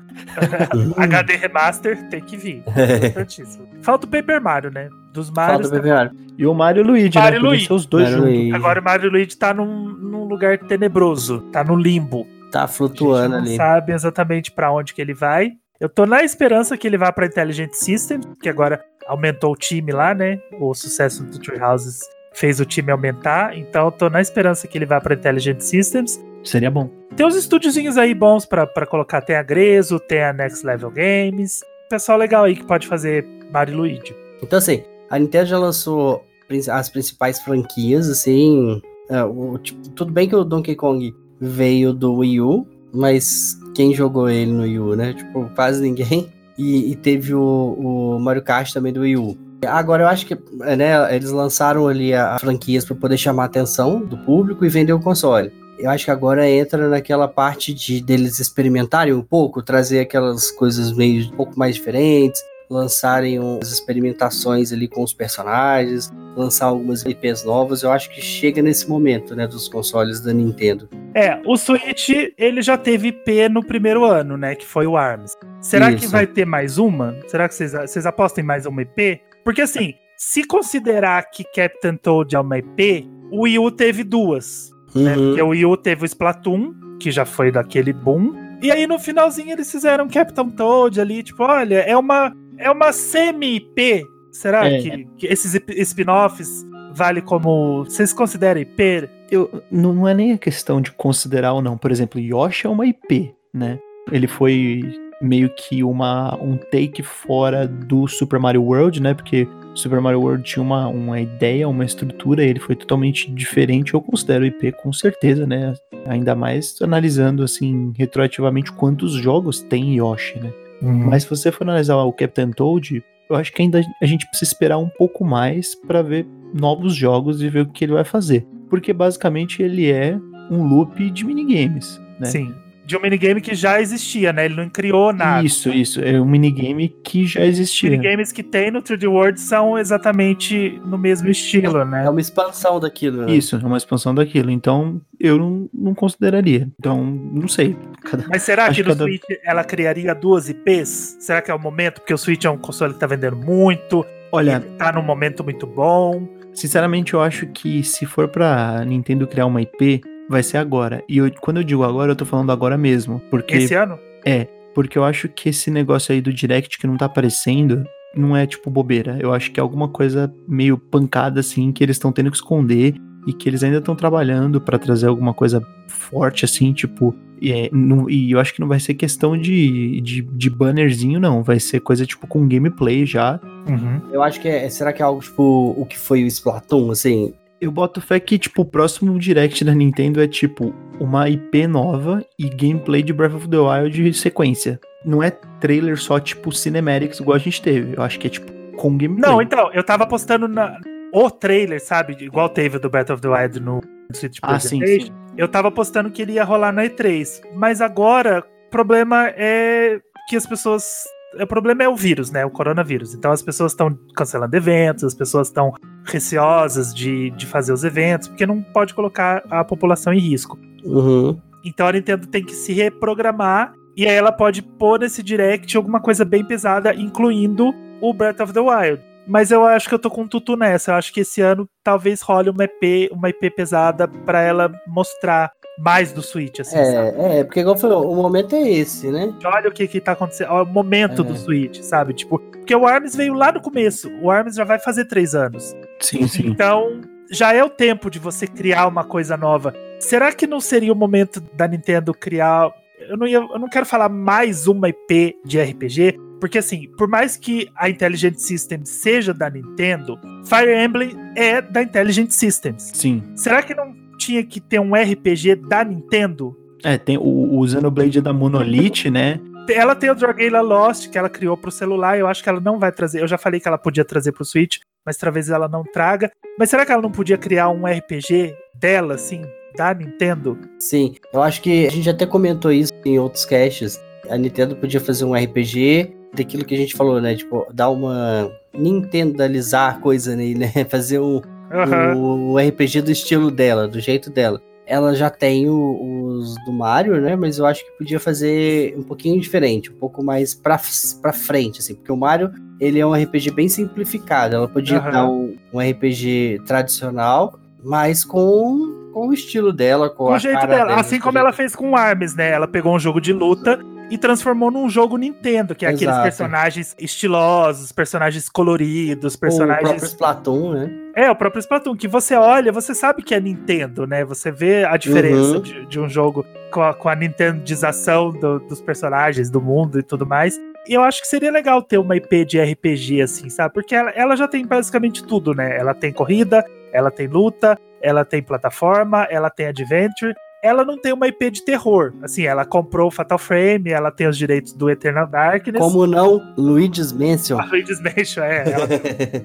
S2: HD Remaster tem que vir. Importantíssimo. Falta o Paper Mario, né? Dos Marios.
S1: Mario.
S3: E o Mario e o Luigi,
S2: Mario e
S3: né?
S2: Luigi.
S3: ser os dois
S1: Mario
S3: juntos.
S1: Luigi.
S2: Agora o Mario Luigi tá num, num lugar tenebroso. Tá no limbo.
S1: Tá
S2: A gente
S1: flutuando
S2: não
S1: ali.
S2: sabe exatamente pra onde que ele vai. Eu tô na esperança que ele vá pra Intelligent System, que agora aumentou o time lá, né? O sucesso do Three Houses fez o time aumentar. Então eu tô na esperança que ele vá pra Intelligent Systems.
S3: Seria bom.
S2: Tem uns estúdiozinhos aí bons pra pra colocar. Tem a Grezo, tem a Next Level Games. Pessoal legal aí que pode fazer Mario e Luigi.
S1: Então, assim, a Nintendo já lançou as principais franquias, assim. é, o- tipo, tudo bem que o Donkey Kong veio do Wii U, mas quem jogou ele no Wii U, né? Tipo, quase ninguém. E, e teve o, o Mario Kart também do Wii U. Agora eu acho que é, né, eles lançaram ali as franquias para poder chamar a atenção do público e vender o console. Eu acho que agora entra naquela parte de deles experimentarem um pouco, trazer aquelas coisas meio um pouco mais diferentes, lançarem umas experimentações ali com os personagens, lançar algumas IPs novas. Eu acho que chega nesse momento, né, dos consoles da Nintendo.
S2: É, o Switch, ele já teve IP no primeiro ano, né, que foi o ARMS. Será Isso. que vai ter mais uma? Será que vocês, vocês apostam em mais uma IP? Porque assim, se considerar que Captain Toad é uma IP, o Wii U teve duas. Né? Uhum. Né? Porque o Wii U teve o Splatoon, que já foi daquele boom. E aí no finalzinho eles fizeram Captain Toad ali, tipo, olha, é uma, é uma semi-IP. Será é. que, que, esses spin-offs vale como. Vocês consideram IP?
S3: Eu, não é nem a questão de considerar ou não. Por exemplo, Yoshi é uma IP, né? Ele foi meio que uma, um take fora do Super Mario World, né? Porque Super Mario World tinha uma, uma ideia, uma estrutura, ele foi totalmente diferente. Eu considero o IP com certeza, né? Ainda mais analisando assim retroativamente quantos jogos tem Yoshi, né? Uhum. Mas se você for analisar o Captain Toad, eu acho que ainda a gente precisa esperar um pouco mais para ver novos jogos e ver o que ele vai fazer. Porque basicamente ele é um loop de minigames, né?
S2: Sim de um minigame que já existia, né? Ele não criou nada.
S3: Isso, isso. É um minigame que já existia. Os
S2: minigames que tem no 3D World são exatamente no mesmo estilo, né?
S1: É uma expansão daquilo, né?
S3: Isso, é uma expansão daquilo. Então, eu não, não consideraria. Então, não sei.
S2: Cada, Mas será que no cada... Switch ela criaria duas IPs? Será que é o momento? Porque o Switch é um console que tá vendendo muito. Olha. Tá num momento muito bom.
S3: Sinceramente, eu acho que se for pra Nintendo criar uma IP, vai ser agora. E eu, quando eu digo agora, eu tô falando agora mesmo. Porque,
S2: Esse ano?
S3: É, porque eu acho que esse negócio aí do Direct que não tá aparecendo não é tipo bobeira. Eu acho que é alguma coisa meio pancada assim que eles estão tendo que esconder e que eles ainda estão trabalhando para trazer alguma coisa forte assim, tipo. E, é, não, e, eu acho que não vai ser questão de, de, de, bannerzinho, não. Vai ser coisa tipo com gameplay já.
S1: Uhum. Eu acho que é. Será que é algo tipo o que foi o Splatoon, assim?
S3: Eu boto fé que, tipo, o próximo direct da Nintendo é, tipo, uma IP nova e gameplay de Breath of the Wild de sequência. Não é trailer só, tipo, cinematics igual a gente teve. Eu acho que é, tipo, com gameplay.
S2: Não, então, eu tava postando na, o trailer, sabe? Igual teve do Breath of the Wild no
S3: Switch ah, sim, sim.
S2: Eu tava postando que ele ia rolar na E3. Mas agora, o problema é que as pessoas o problema é o vírus, né? O coronavírus. Então as pessoas estão cancelando eventos, as pessoas estão receosas de, de fazer os eventos, porque não pode colocar a população em risco.
S1: Uhum.
S2: Então a Nintendo tem que se reprogramar e aí ela pode pôr nesse direct alguma coisa bem pesada, incluindo o Breath of the Wild. Mas eu acho que eu tô com um tutu nessa. Eu acho que esse ano talvez role uma EP, uma EP pesada para ela mostrar mais do Switch, assim,
S1: é, sabe? É, porque igual falou, o momento é esse, né?
S2: Olha o que que tá acontecendo, o momento é. do Switch, sabe? Tipo, porque o ARMS veio lá no começo, o ARMS já vai fazer três anos.
S3: Sim, sim.
S2: Então, já é o tempo de você criar uma coisa nova. Será que não seria o momento da Nintendo criar... Eu não, ia, eu não quero falar mais uma IP de RPG, porque assim, por mais que a Intelligent Systems seja da Nintendo, Fire Emblem é da Intelligent Systems.
S3: Sim.
S2: Será que não tinha que ter um RPG da Nintendo.
S3: É, tem o, o Xenoblade da Monolith, né?
S2: Ela tem o Dragula Lost, que ela criou pro celular, eu acho que ela não vai trazer. Eu já falei que ela podia trazer pro Switch, mas talvez ela não traga. Mas será que ela não podia criar um RPG dela, assim, da Nintendo?
S1: Sim, eu acho que a gente até comentou isso em outros caches. A Nintendo podia fazer um RPG daquilo que a gente falou, né? Tipo, dar uma Nintendalizar coisa nele, né? Fazer um, Uhum. O RPG do estilo dela, do jeito dela. Ela já tem o, os do Mario, né? Mas eu acho que podia fazer um pouquinho diferente, um pouco mais pra, pra frente, assim. Porque o Mario, ele é um RPG bem simplificado. Ela podia uhum. dar um, um RPG tradicional, mas com com o estilo dela, com, com o jeito dela.
S2: Assim como ela fez com o Arms, né? Ela pegou um jogo de luta e transformou num jogo Nintendo, que é Exato. aqueles personagens estilosos, personagens coloridos, personagens. O
S1: próprio Splatoon, né?
S2: É, o próprio Splatoon, que você olha, você sabe que é Nintendo, né? Você vê a diferença uhum. de, de, um jogo com a, com a Nintendização do, dos personagens, do mundo e tudo mais. E eu acho que seria legal ter uma IP de RPG, assim, sabe? Porque ela, ela já tem basicamente tudo, né? Ela tem corrida, ela tem luta, ela tem plataforma, ela tem adventure, ela não tem uma IP de terror. Assim, ela comprou o Fatal Frame, ela tem os direitos do Eternal Darkness.
S1: Como não? Luigi's Mansion.
S2: A Luigi's Mansion, é. Ela,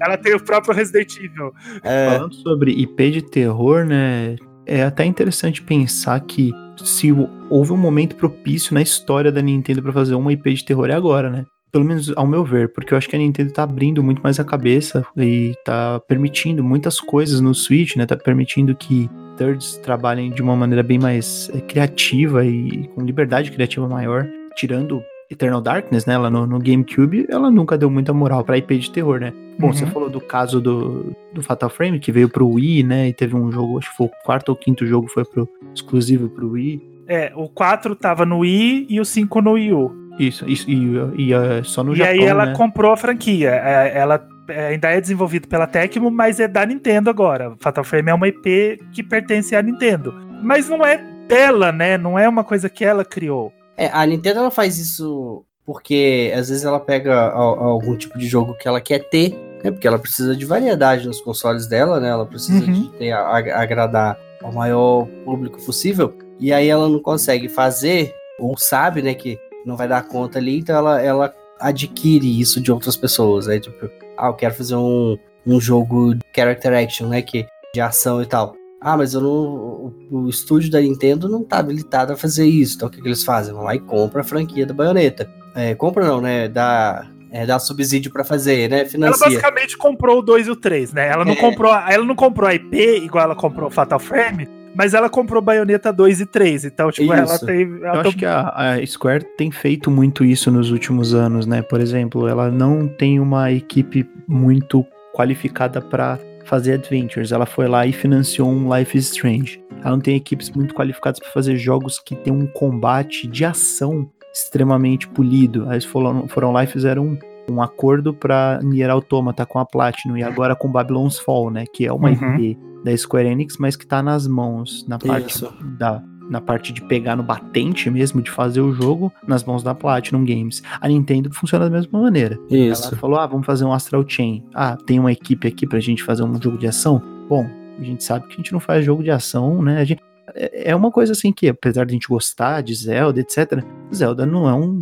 S2: ela tem o próprio Resident Evil.
S3: É. Falando sobre IP de terror, né? É até interessante pensar que se houve um momento propício na história da Nintendo para fazer uma IP de terror é agora, né? pelo menos ao meu ver, porque eu acho que a Nintendo tá abrindo muito mais a cabeça e tá permitindo muitas coisas no Switch, né? Tá permitindo que thirds trabalhem de uma maneira bem mais é, criativa e com liberdade criativa maior, tirando Eternal Darkness, né? Ela no, no GameCube, ela nunca deu muita moral pra IP de terror, né? Bom,
S2: Uhum.
S3: você falou do caso do, do Fatal Frame, que veio pro Wii, né? E teve um jogo, acho que foi o quarto ou quinto jogo, foi pro, exclusivo pro Wii.
S2: É, o 4 tava no Wii e o 5 no Wii U.
S3: Isso, isso e, e, é, só no
S2: e
S3: Japão,
S2: aí ela
S3: né?
S2: comprou a franquia. É, Ela é, ainda é desenvolvido pela Tecmo, mas é da Nintendo agora. Fatal Frame é uma IP que pertence à Nintendo. Mas não é dela, né? Não é uma coisa que ela criou.
S1: É, a Nintendo ela faz isso porque às vezes ela pega a- algum tipo de jogo que ela quer ter, né? Porque ela precisa de variedade nos consoles dela, né? Ela precisa
S2: Uhum.
S1: de ter, a- a- agradar ao maior público possível. E aí ela não consegue fazer, ou sabe, né, que não vai dar conta ali, então ela, ela adquire isso de outras pessoas. Aí, tipo, ah, eu quero fazer um, um jogo de character action, né? Que, de ação e tal. Ah, mas eu não. O, o estúdio da Nintendo não tá habilitado a fazer isso. Então o que, que eles fazem? Vão lá e compram a franquia da baioneta. É, compra não, né? Dá, é, dá subsídio pra fazer, né?
S2: Ela
S1: Financia.
S2: basicamente comprou o 2 e o 3, né? Ela não,
S1: É.
S2: comprou, ela não comprou a IP igual ela comprou o Fatal Frame, mas ela comprou Bayonetta 2 e 3. Então, tipo, ela
S1: Isso.
S2: tem.
S3: Eu
S2: Ela
S3: acho
S2: tem-
S3: que a, a Square tem feito muito isso nos últimos anos, né? Por exemplo, ela não tem uma equipe muito qualificada para fazer adventures. Ela foi lá e financiou um Life is Strange. Ela não tem equipes muito qualificadas para fazer jogos que tem um combate de ação extremamente polido. Aí eles foram, foram lá e fizeram um, um acordo para Nier Automata com a Platinum e agora com Babylon's Fall, né? Que é uma
S2: Uhum.
S3: IP da Square Enix, mas que tá nas mãos, na parte
S1: Isso.
S3: da na parte de pegar no batente mesmo, de fazer o jogo nas mãos da Platinum Games. A Nintendo funciona da mesma maneira.
S1: Isso.
S3: Ela falou: ah, vamos fazer um Astral Chain. Ah, tem uma equipe aqui pra gente fazer um jogo de ação. Bom, a gente sabe que a gente não faz jogo de ação, né? A gente- é é uma coisa assim que, apesar de a gente gostar de Zelda, etc., Zelda não é um,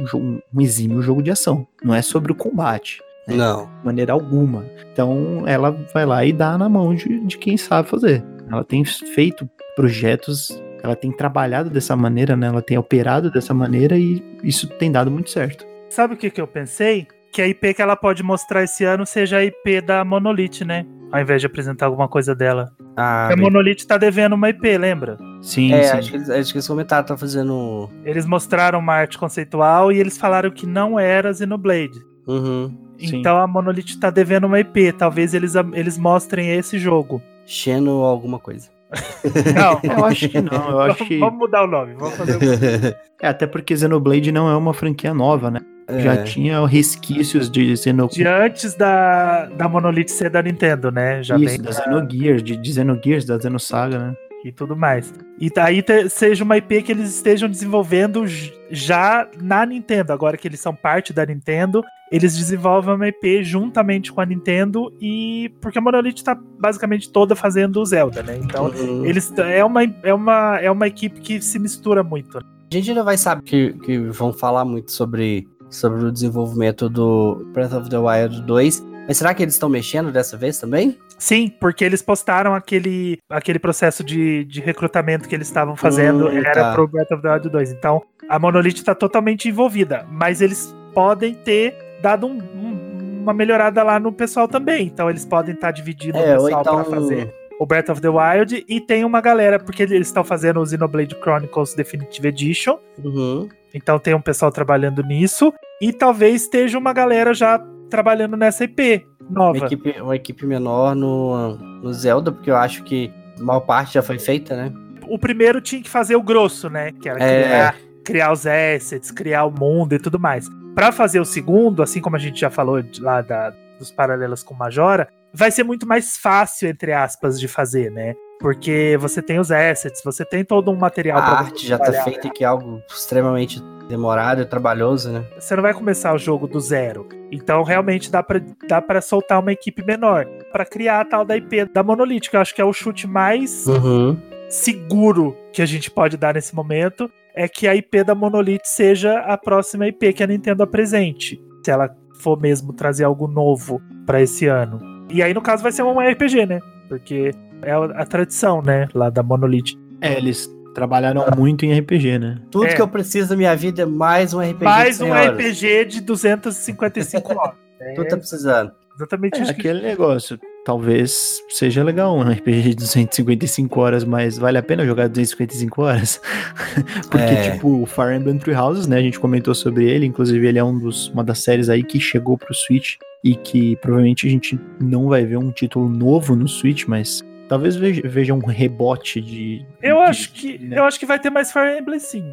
S3: um exímio jogo de ação. Não é sobre o combate
S1: Não.
S3: de maneira alguma. Então ela vai lá e dá na mão de, de quem sabe fazer. Ela tem feito projetos, ela tem trabalhado dessa maneira, né? Ela tem operado dessa maneira e isso tem dado muito certo.
S2: Sabe o que, que eu pensei? Que a IP que ela pode mostrar esse ano seja a IP da Monolith, né? Ao invés de apresentar alguma coisa dela.
S1: Ah,
S2: a Monolith tá devendo uma IP, lembra?
S3: Sim,
S1: é,
S3: sim.
S1: acho que, eles, acho que eles comentaram, tá fazendo.
S2: Eles mostraram uma arte conceitual e eles falaram que não era Xenoblade.
S1: Uhum.
S3: Sim.
S2: Então a Monolith tá devendo uma IP. Talvez eles, eles mostrem esse jogo.
S1: Xeno alguma coisa.
S2: Não,
S3: Eu acho que não, eu acho que.
S2: Vamos mudar o nome. Vamos fazer
S3: É, até porque Xenoblade não é uma franquia nova, né? Já
S1: É.
S3: tinha resquícios de Xenoblade.
S2: de antes da, da Monolith ser da Nintendo, né? Já
S3: Isso,
S2: vem
S3: da Xenogears, de, de Xenogears, da Xenosaga, né?
S2: e tudo mais. E daí te- seja uma IP que eles estejam desenvolvendo já na Nintendo. Agora que eles são parte da Nintendo, eles desenvolvem uma IP juntamente com a Nintendo e porque a Monolith tá basicamente toda fazendo o Zelda, né? Então
S1: Uhum.
S2: eles é uma é uma é uma equipe que se mistura muito. né?
S1: A gente ainda vai saber que, que vão falar muito sobre, sobre o desenvolvimento do Breath of the Wild 2. Mas será que eles estão mexendo dessa vez também?
S2: Sim, porque eles postaram aquele, aquele processo de, de recrutamento que eles estavam fazendo,
S1: Hum,
S2: era
S1: tá.
S2: pro Breath of the Wild 2. Então, a Monolith tá totalmente envolvida, mas eles podem ter dado um- um- uma melhorada lá no pessoal também. Então, eles podem estar dividindo
S1: É,
S2: o pessoal
S1: então.
S2: pra fazer o Breath of the Wild e tem uma galera, porque eles estão fazendo o Xenoblade Chronicles Definitive Edition.
S1: Uhum.
S2: Então tem um pessoal trabalhando nisso. E talvez esteja uma galera já trabalhando nessa IP
S1: Uma
S2: nova.
S1: equipe, uma equipe menor no, no Zelda, porque eu acho que a maior parte já foi feita, né?
S2: o primeiro tinha que fazer o grosso, né? Que era
S1: É.
S2: criar, criar os assets, criar o mundo e tudo mais. Pra fazer o segundo, assim como a gente já falou lá da- dos paralelos com Majora, vai ser muito mais fácil, entre aspas, de fazer, né? Porque você tem os assets, você tem todo um material
S1: A arte já tá feita, que é algo extremamente demorado e trabalhoso, né?
S2: Você não vai começar o jogo do zero. Então, realmente, dá pra, dá pra soltar uma equipe menor. Pra criar a tal da IP da Monolith, que eu acho que é o chute mais
S1: Uhum.
S2: seguro que a gente pode dar nesse momento é que a IP da Monolith seja a próxima IP que a Nintendo apresente, se ela for mesmo trazer algo novo pra esse ano. E aí no caso vai ser um RPG, né? Porque é a tradição, né, lá da Monolith.
S3: É, eles Trabalharam muito em RPG, né?
S1: Tudo
S2: É.
S1: que eu preciso da minha vida é mais um RPG.
S2: Mais
S1: de
S2: um
S1: 100 horas.
S2: RPG de 255 horas. É
S1: Tu tá precisando.
S2: exatamente
S3: É
S2: isso. que-
S3: aquele negócio. Talvez seja legal um RPG de 255 horas, mas vale a pena jogar 255 horas? Porque,
S1: É.
S3: tipo, o Fire Emblem Three Houses, né? A gente comentou sobre ele, inclusive ele é um dos, uma das séries aí que chegou pro Switch e que provavelmente a gente não vai ver um título novo no Switch, mas talvez veja, veja um rebote de.
S2: Eu
S3: de-
S2: acho que
S3: né?
S2: eu acho que vai ter mais Fire Emblem sim.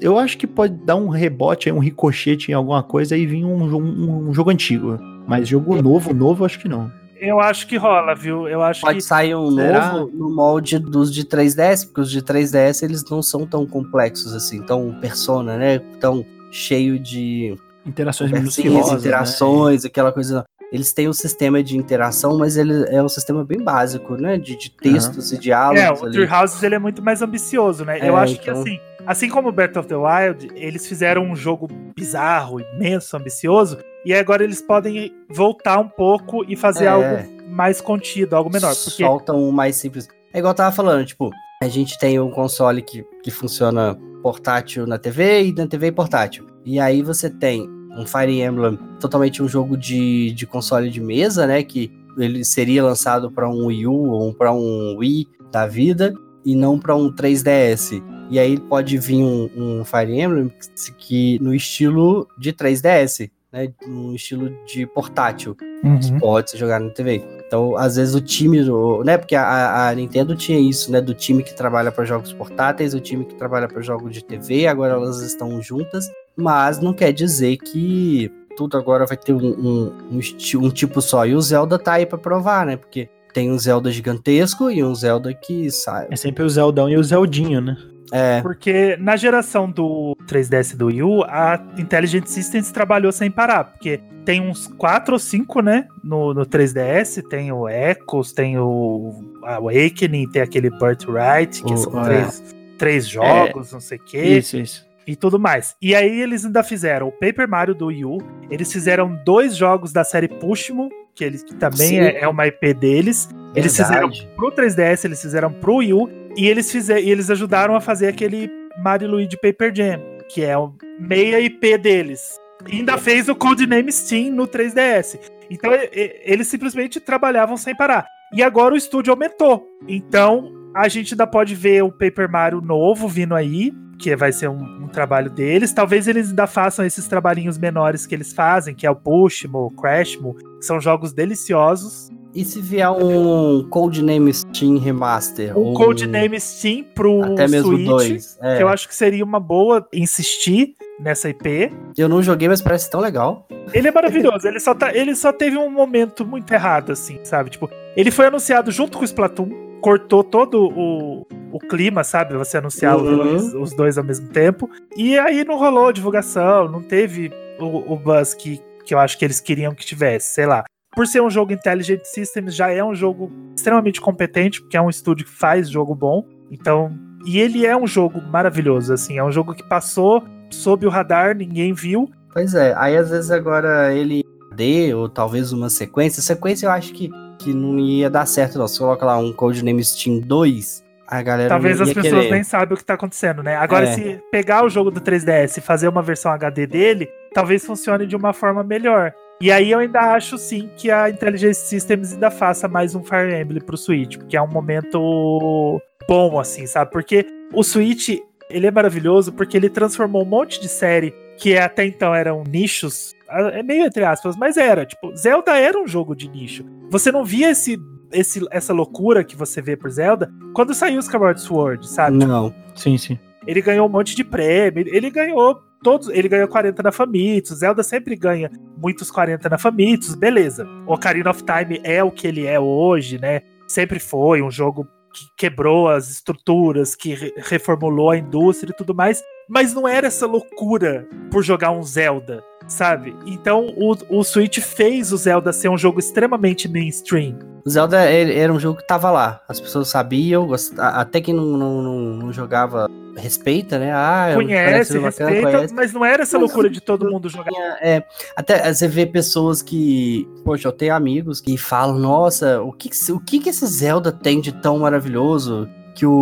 S3: Eu acho que pode dar um rebote, um ricochete em alguma coisa e vir um, um, um jogo antigo. Mas jogo novo, novo, eu acho que não.
S2: Eu acho que rola, viu? Eu acho
S1: Pode
S2: que
S1: sair um
S3: Será?
S1: novo no molde dos de 3DS, porque os de 3DS eles não são tão complexos assim, tão persona, né? Tão cheio de
S3: Interações minuciosas, né?
S1: interações, aquela coisa. Eles têm um sistema de interação, mas ele é um sistema bem básico, né? De, de textos e diálogos
S2: É, o. Three Houses ele é muito mais ambicioso, né? Eu
S1: É,
S2: acho que
S1: então-
S2: assim, assim como o Breath of the Wild, eles fizeram um jogo bizarro, imenso, ambicioso, e agora eles podem voltar um pouco e fazer
S1: É.
S2: algo mais contido, algo menor. Porque
S1: Soltam um mais simples. É igual eu tava falando, tipo, a gente tem um console que, que funciona portátil na TV e na TV portátil. E aí você tem um Fire Emblem, totalmente um jogo de, de console de mesa, né? Que ele seria lançado para um Wii U ou para um Wii da vida e não para um 3DS. E aí pode vir um, um Fire Emblem que, no estilo de 3DS, né? No estilo de portátil
S2: Uhum.
S1: pode se jogar na TV. Então, às vezes o time, né? Porque a, a Nintendo tinha isso, né? Do time que trabalha para jogos portáteis, o time que trabalha para jogos de TV. Agora elas estão juntas, mas não quer dizer que tudo agora vai ter um, um, um, um tipo só. E o Zelda tá aí para provar, né? Porque tem um Zelda gigantesco e um Zelda que sai.
S3: É sempre o Zeldão e o Zeldinho, né?
S1: É,
S2: Porque na geração do 3DS e do Wii U, a Intelligent Systems trabalhou sem parar. Porque tem uns 4 ou 5, né? No, no 3DS, tem o Echoes, tem o Awakening, tem aquele Birthright, que
S1: O-
S2: são
S1: é.
S2: três, três jogos, não sei o quê.
S3: Isso, isso.
S2: E tudo mais. E aí eles ainda fizeram o Paper Mario do Wii U, eles fizeram dois jogos da série Pushmo, que, eles, que também é, é uma IP deles. Eles fizeram
S1: verdade.
S2: pro 3DS, eles fizeram pro Wii U, e eles, fizeram, e eles ajudaram a fazer aquele Mario Luigi Paper Jam, que é o meia IP deles. E ainda fez o Codename Steam no 3DS. Então eles simplesmente trabalhavam sem parar. E agora o estúdio aumentou. Então a gente ainda pode ver o Paper Mario novo vindo aí, que vai ser um, um trabalho deles. Talvez eles ainda façam esses trabalhinhos menores que eles fazem, que é o Pushmo, o Crashmo, que são jogos deliciosos.
S1: E se vier um Codename Steam Remaster?
S2: O
S1: ou
S2: Codename Steam pro
S1: Até mesmo
S2: Switch,
S1: dois. é.
S2: que eu acho que seria uma boa insistir nessa IP.
S1: Eu não joguei, mas parece tão legal.
S2: Ele é maravilhoso, ele só, tá, ele só teve um momento muito errado, assim, sabe? Tipo, ele foi anunciado junto com o Splatoon, cortou todo o clima, sabe? Você anunciar os,
S1: Uhum.
S2: dois, os dois ao mesmo tempo. E aí não rolou divulgação, não teve o, o buzz que, que eu acho que eles queriam que tivesse, sei lá. Por ser um jogo Intelligent Systems, já é um jogo extremamente competente, porque é um estúdio que faz jogo bom. Então, e ele é um jogo maravilhoso, assim, é um jogo que passou sob o radar, ninguém viu,
S1: Pois é, aí às vezes agora ele D ou talvez uma sequência. Sequência eu acho que, que não ia dar certo, não. Se coloca lá um Codename Steam 2, a galera
S2: Talvez
S1: não
S2: as
S1: ia
S2: pessoas
S1: querer.
S2: nem saibam o que tá acontecendo, né? Agora,
S1: É.
S2: se pegar o jogo do 3DS e fazer uma versão HD dele, talvez funcione de uma forma melhor. E aí eu ainda acho sim que a Intelligent Systems ainda faça mais um Fire Emblem pro Switch, porque é um momento bom, assim, sabe? Porque o Switch, ele é maravilhoso porque ele transformou um monte de série que até então eram nichos, é meio entre aspas, mas era, tipo, Zelda era um jogo de nicho. Você não via esse, esse essa loucura que você vê por Zelda quando saiu o Skyward Sword, sabe?
S1: Não.
S3: Sim, sim.
S2: Ele ganhou um monte de prêmio, ele ganhou todos, ele ganhou 40 na Famitsu, Zelda sempre ganha muitos 40 na Famitsu, beleza. Ocarina of Time é o que ele é hoje, né? Sempre foi um jogo que quebrou as estruturas, que re- reformulou a indústria e tudo mais, mas não era essa loucura por jogar um Zelda, sabe? Então o, o Switch fez o Zelda ser um jogo extremamente mainstream.
S1: O Zelda ele- era um jogo que tava lá. As pessoas sabiam, até quem não, não, não, não jogava respeita, né? Ah, é
S2: conhece,
S1: bacana,
S2: respeita,
S1: conhece.
S2: mas não era essa
S1: Mas
S2: loucura de todo mundo jogar.
S1: É, até você vê pessoas que, poxa, eu tenho amigos que falam, nossa, o que que- o que que esse Zelda tem de tão maravilhoso que o,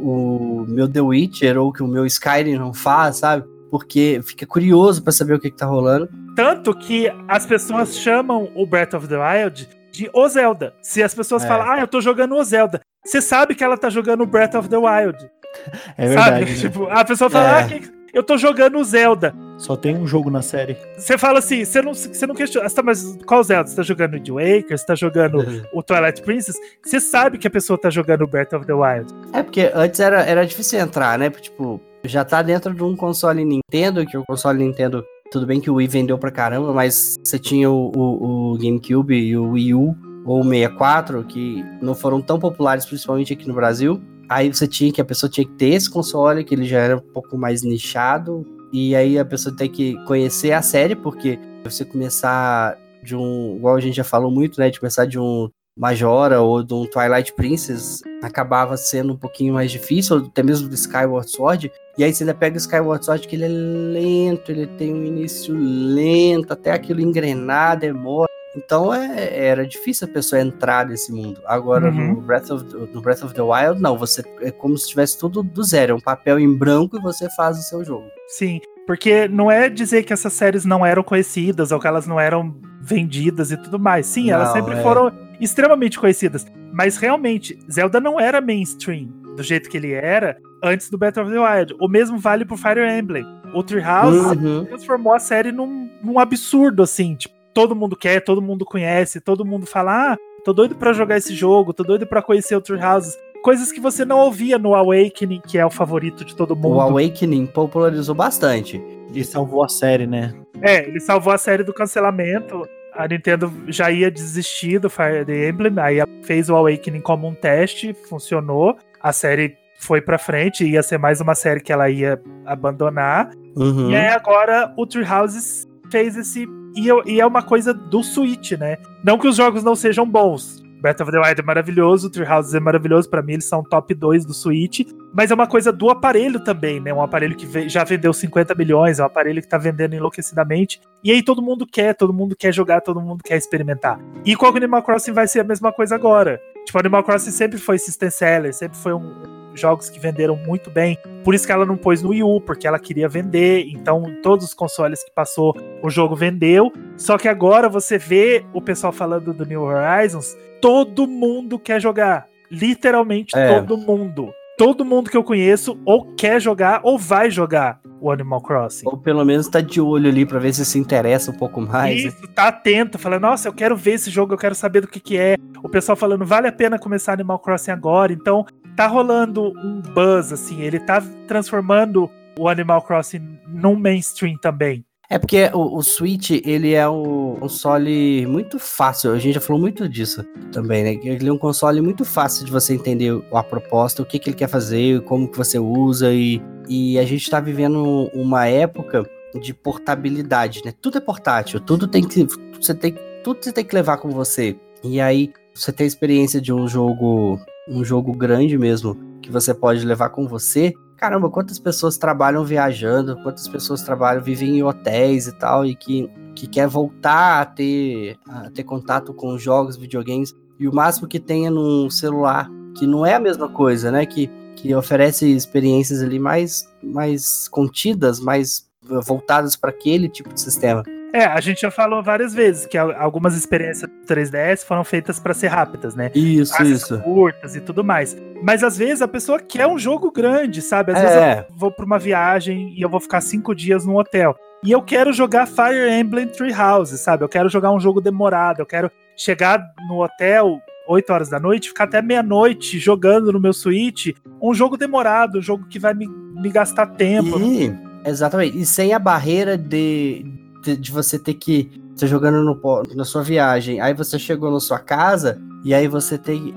S1: o meu The Witcher ou que o meu Skyrim não faz, sabe? Porque fica curioso para saber o que, que tá rolando.
S2: Tanto que as pessoas chamam o Breath of the Wild de O Zelda. Se as pessoas
S1: É.
S2: falam, ah, eu tô jogando O Zelda, você sabe que ela tá jogando Breath of the Wild.
S3: É verdade.
S2: sabe?
S3: né?
S2: Tipo, a pessoa fala,
S1: É.
S2: ah, que- eu tô jogando o Zelda.
S3: Só tem um jogo na série.
S2: Você fala assim, você não, você não questiona. Tá, mas qual Zelda? Você tá jogando Wind Waker? Você tá jogando o Twilight Princess? Você sabe que a pessoa tá jogando Breath of the Wild.
S1: É porque antes era, era difícil entrar, né? Tipo, já tá dentro de um console Nintendo, que o console Nintendo, tudo bem que o Wii vendeu pra caramba, mas você tinha o, o- o GameCube e o Wii U, ou o 64, que não foram tão populares, principalmente aqui no Brasil. Aí você tinha que, a pessoa tinha que ter esse console, que ele já era um pouco mais nichado, e aí a pessoa tem que conhecer a série, porque você começar de um, igual a gente já falou muito, né, de começar de um Majora ou de um Twilight Princess acabava sendo um pouquinho mais difícil, ou até mesmo do Skyward Sword. E aí você ainda pega o Skyward Sword que ele é lento, ele tem um início lento, até aquilo engrenar demora. Então é, era difícil a pessoa entrar nesse mundo. Agora
S2: Uhum.
S1: no, Breath of, no Breath of the Wild, não, você é como se tivesse tudo do zero, é um papel em branco e você faz o seu jogo.
S2: Sim, porque não é dizer que essas séries não eram conhecidas ou que elas não eram vendidas e tudo mais. Sim, elas
S1: Não,
S2: sempre
S1: é.
S2: foram extremamente conhecidas. Mas realmente, Zelda não era mainstream do jeito que ele era antes do Breath of the Wild. O mesmo vale pro Fire Emblem. O Treehouse
S1: Uhum.
S2: transformou a série num, num absurdo, assim. Tipo, todo mundo quer, todo mundo conhece, todo mundo fala: ah, tô doido pra jogar esse jogo, tô doido pra conhecer o Treehouse. Coisas que você não ouvia no Awakening, que é o favorito de todo mundo.
S1: O Awakening popularizou bastante.
S3: E salvou a série, né?
S2: É, ele salvou a série do cancelamento. A Nintendo já ia desistir do Fire Emblem, aí ela fez o Awakening como um teste, funcionou. A série foi pra frente, ia ser mais uma série que ela ia abandonar.
S1: Uhum.
S2: E aí agora o Treehouse fez esse. E é uma coisa do Switch, né? Não que os jogos não sejam bons. Breath of the Wild é maravilhoso, Treehouse é maravilhoso, pra mim eles são top 2 do Switch, mas é uma coisa do aparelho também, né? Um aparelho que já vendeu 50 milhões, é um aparelho que tá vendendo enlouquecidamente, e aí todo mundo quer, todo mundo quer jogar, todo mundo quer experimentar. E com o Animal Crossing vai ser a mesma coisa agora. Tipo, Animal Crossing sempre foi system seller, sempre foi um jogos que venderam muito bem. Por isso que ela não pôs no Wii U, porque ela queria vender. Então, todos os consoles que passou, o jogo vendeu. Só que agora você vê o pessoal falando do New Horizons, todo mundo quer jogar. Literalmente
S1: É.
S2: todo mundo. Todo mundo que eu conheço ou quer jogar ou vai jogar o Animal Crossing.
S1: Ou pelo menos tá de olho ali pra ver se se interessa um pouco mais. né?
S2: Isso, tá atento, falando, nossa, eu quero ver esse jogo, eu quero saber do que que é. O pessoal falando, vale a pena começar Animal Crossing agora. Então, tá rolando um buzz, assim, ele tá transformando o Animal Crossing num mainstream também.
S1: É porque o, o Switch, ele é um console muito fácil, a gente já falou muito disso também, né? Ele é um console muito fácil de você entender a proposta, o que, que ele quer fazer, como que você usa, e, e a gente tá vivendo uma época de portabilidade, né? Tudo é portátil, tudo tem que. Você tem, tudo você tem que levar com você. E aí, você tem a experiência de um jogo, um jogo grande mesmo, que você pode levar com você. Caramba, quantas pessoas trabalham viajando, quantas pessoas trabalham, vivem em hotéis e tal, e que, que quer voltar a ter, a ter contato com jogos, videogames, e o máximo que tenha num celular, que não é a mesma coisa, né? Que, que oferece experiências ali mais, mais contidas, mais voltadas para aquele tipo de sistema.
S2: É, a gente já falou várias vezes que al- algumas experiências do 3DS foram feitas pra ser rápidas, né?
S1: Isso,
S2: Fases
S1: isso.
S2: curtas e tudo mais. Mas às vezes a pessoa quer um jogo grande, sabe? Às vezes
S1: É,
S2: eu vou pra uma viagem e eu vou ficar cinco dias num hotel. E eu quero jogar Fire Emblem Three Houses, sabe? Eu quero jogar um jogo demorado, eu quero chegar no hotel 8 horas da noite, ficar até meia-noite jogando no meu Switch, um jogo demorado, um jogo que vai me, me gastar tempo.
S1: E, exatamente. E sem a barreira de, de, você ter que. Você jogando no, na sua viagem, aí você chegou na sua casa, e aí você tem.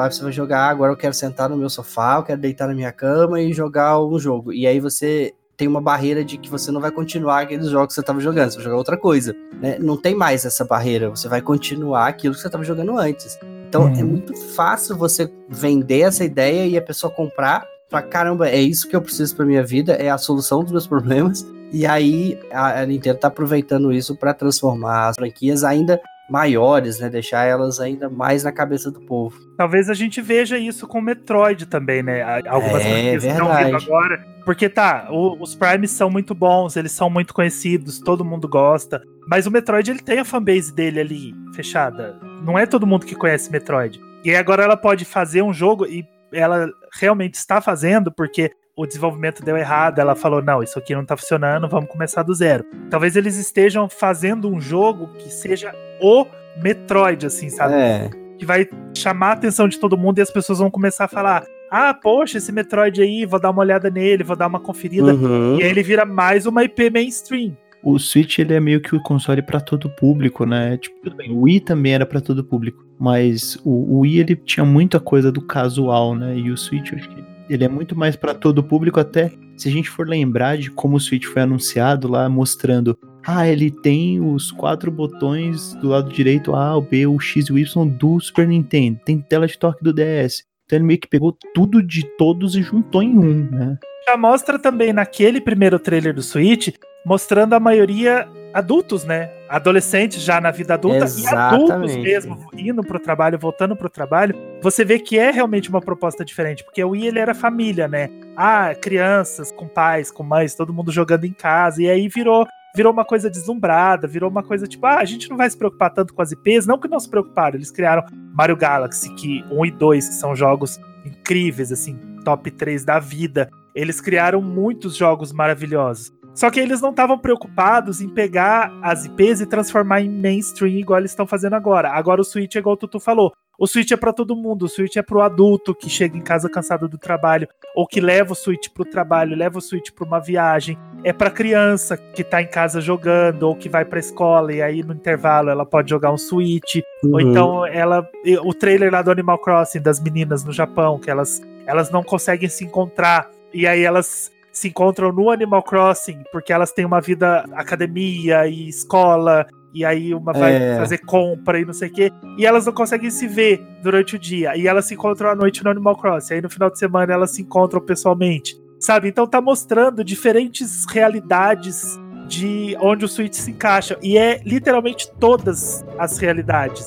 S1: Aí você vai jogar, "Ah, agora eu quero sentar no meu sofá, eu quero deitar na minha cama e jogar um jogo. E aí você tem uma barreira de que você não vai continuar aqueles jogos que você estava jogando, você vai jogar outra coisa. Né? Não tem mais essa barreira, você vai continuar aquilo que você estava jogando antes. Então
S2: Uhum.
S1: é muito fácil você vender essa ideia e a pessoa comprar. Falar, caramba, é isso que eu preciso pra minha vida, é a solução dos meus problemas. E aí a, a Nintendo tá aproveitando isso para transformar as franquias ainda maiores, né? Deixar elas ainda mais na cabeça do povo.
S2: Talvez a gente veja isso com Metroid também, né? Algumas
S1: é,
S2: franquias estão vindo agora. Porque tá, o, os Primes são muito bons, eles são muito conhecidos, todo mundo gosta. Mas o Metroid ele tem a fanbase dele ali fechada. Não é todo mundo que conhece Metroid. E agora ela pode fazer um jogo e ela realmente está fazendo, porque o desenvolvimento deu errado, ela falou: não, isso aqui não tá funcionando, vamos começar do zero. Talvez eles estejam fazendo um jogo que seja o Metroid, assim, sabe?
S1: É.
S2: Que vai chamar a atenção de todo mundo e as pessoas vão começar a falar: ah, poxa, esse Metroid aí, vou dar uma olhada nele, vou dar uma conferida.
S1: Uhum.
S2: E aí ele vira mais uma IP mainstream.
S3: O Switch ele é meio que o console para todo público, né? Tipo, tudo bem, o Wii também era para todo público, mas o, o Wii ele tinha muita coisa do casual, né? E o Switch acho que ele é muito mais para todo público, até se a gente for lembrar de como o Switch foi anunciado lá, mostrando, ah, ele tem os quatro botões do lado direito, A, o B, o X e o Y do Super Nintendo, tem tela de toque do DS. Então ele meio que pegou tudo de todos e juntou em um, né?
S2: Já mostra também naquele primeiro trailer do Switch, mostrando a maioria adultos, né? Adolescentes já na vida adulta
S1: Exatamente.
S2: e adultos mesmo, indo pro trabalho, voltando pro trabalho. Você vê que é realmente uma proposta diferente, porque o Wii ele era família, né? Ah, crianças com pais, com mães, todo mundo jogando em casa, e aí virou virou uma coisa deslumbrada, virou uma coisa tipo, ah, a gente não vai se preocupar tanto com as IPs, não que não se preocuparam, eles criaram Mario Galaxy, que 1 e 2 que são jogos incríveis, assim, top 3 da vida. Eles criaram muitos jogos maravilhosos. Só que eles não estavam preocupados em pegar as IPs e transformar em mainstream igual eles estão fazendo agora. Agora o Switch é igual o Tutu falou. O Switch é para todo mundo. O Switch é pro adulto que chega em casa cansado do trabalho, ou que leva o Switch pro trabalho, leva o Switch para uma viagem. É para criança que tá em casa jogando ou que vai para escola e aí no intervalo ela pode jogar um Switch. Uhum. Ou então ela o trailer lá do Animal Crossing das meninas no Japão, que elas elas não conseguem se encontrar e aí elas se encontram no Animal Crossing, porque elas têm uma vida academia e escola, e aí uma vai é. fazer compra e não sei o quê, e elas não conseguem se ver durante o dia, e elas se encontram à noite no Animal Crossing, aí no final de semana elas se encontram pessoalmente, sabe? Então tá mostrando diferentes realidades de onde o Switch se encaixa, e é literalmente todas as realidades.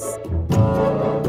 S2: O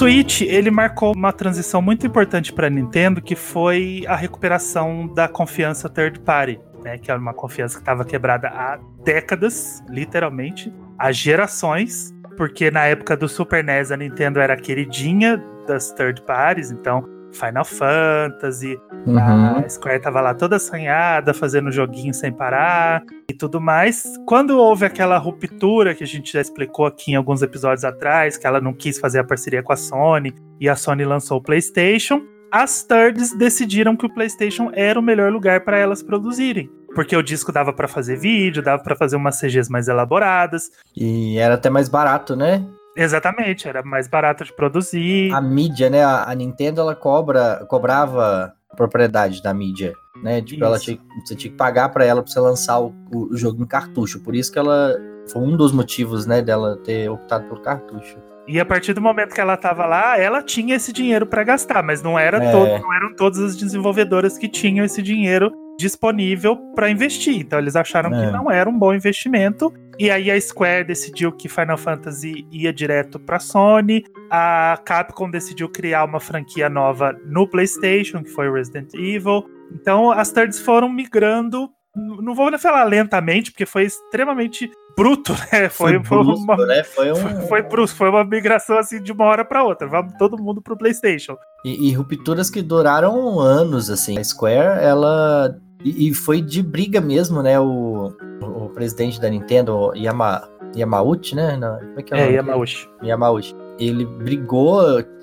S2: Switch, ele marcou uma transição muito importante para Nintendo, que foi a recuperação da confiança third party, né, que é uma confiança que estava quebrada há décadas, literalmente, há gerações, porque na época do Super NES a Nintendo era queridinha das third parties, então Final Fantasy, uhum. a Square tava lá toda assanhada, fazendo joguinho sem parar e tudo mais. Quando houve aquela ruptura que a gente já explicou aqui em alguns episódios atrás, que ela não quis fazer a parceria com a Sony e a Sony lançou o PlayStation, as thirds decidiram que o PlayStation era o melhor lugar para elas produzirem. Porque o disco dava para fazer vídeo, dava para fazer umas CGs mais elaboradas.
S1: E era até mais barato, né?
S2: Exatamente, era mais barato de produzir.
S1: A mídia, né? A, Nintendo ela cobra, cobrava a propriedade da mídia, né? Tipo, ela tinha, você tinha que pagar para ela para você lançar o, o, jogo em cartucho. Por isso que ela foi um dos motivos, né, dela ter optado por cartucho.
S2: E a partir do momento que ela estava lá, ela tinha esse dinheiro para gastar, mas não era é. todo, não eram todas as desenvolvedoras que tinham esse dinheiro disponível para investir. Então eles acharam é. que não era um bom investimento. E aí a Square decidiu que Final Fantasy ia direto para Sony. A Capcom decidiu criar uma franquia nova no PlayStation, que foi Resident Evil. Então as thirds foram migrando não vou falar lentamente, porque foi extremamente bruto, né?
S1: Foi, foi, brusco, uma, né? foi, um...
S2: foi, foi brusco, foi uma migração assim de uma hora para outra. Vamos todo mundo pro PlayStation.
S1: E, e, rupturas que duraram anos, assim. A Square, ela e, e, foi de briga mesmo, né? O, o presidente da Nintendo, Yama, Yamauchi, né? Não,
S2: como é que é, é Yamauchi.
S1: Yamauchi. Ele brigou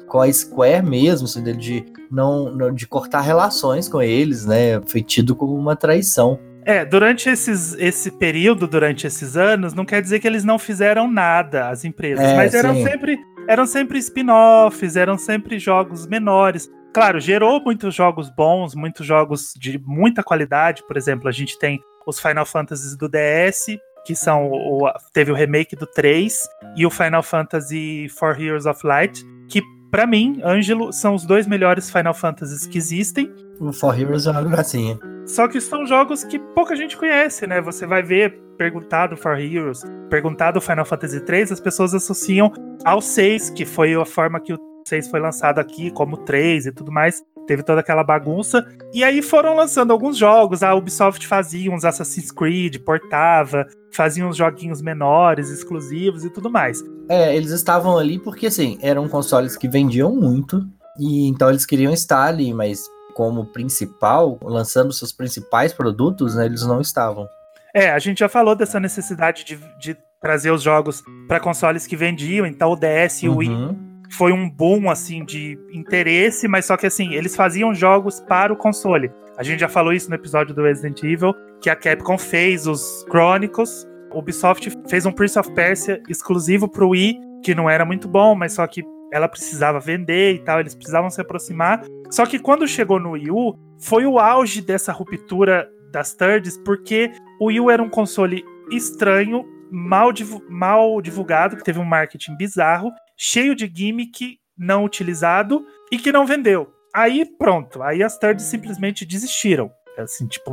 S1: com a Square mesmo, assim, de não, de cortar relações com eles, né? Foi tido como uma traição.
S2: É, durante esses, esse período, durante esses anos, não quer dizer que eles não fizeram nada, as empresas,
S1: É,
S2: mas eram
S1: sim.
S2: sempre, eram sempre spin-offs, eram sempre jogos menores. Claro, gerou muitos jogos bons, muitos jogos de muita qualidade. Por exemplo, a gente tem os Final Fantasies do DS, que são o, teve o remake do 3 e o Final Fantasy For Heroes of Light, que pra mim, Ângelo, são os dois melhores Final Fantasies que existem.
S1: O For Heroes é uma gracinha.
S2: Só que são jogos que pouca gente conhece, né? Você vai ver perguntado For Heroes, perguntado Final Fantasy 3, as pessoas associam ao 6, que foi a forma que o 6 foi lançado aqui, como 3 e tudo mais. Teve toda aquela bagunça. E aí foram lançando alguns jogos. A Ubisoft fazia uns Assassin's Creed, portava, fazia uns joguinhos menores, exclusivos e tudo mais.
S1: É, eles estavam ali porque, assim, eram consoles que vendiam muito, e então eles queriam estar ali, mas como principal, lançando seus principais produtos, né, eles não estavam.
S2: É, a gente já falou dessa necessidade de, de trazer os jogos para consoles que vendiam, então o DS e o Wii
S1: Uhum.
S2: Foi um boom assim de interesse, mas só que assim, eles faziam jogos para o console. A gente já falou isso no episódio do Resident Evil, que a Capcom fez os Chronicles, o Ubisoft fez um Prince of Persia exclusivo pro Wii, que não era muito bom, mas só que ela precisava vender e tal, eles precisavam se aproximar. Só que quando chegou no Wii U, foi o auge dessa ruptura das thirds, porque o Wii U era um console estranho, mal, divu- mal divulgado, que teve um marketing bizarro, cheio de gimmick não utilizado e que não vendeu. Aí pronto, aí as thirds simplesmente desistiram. Assim, tipo,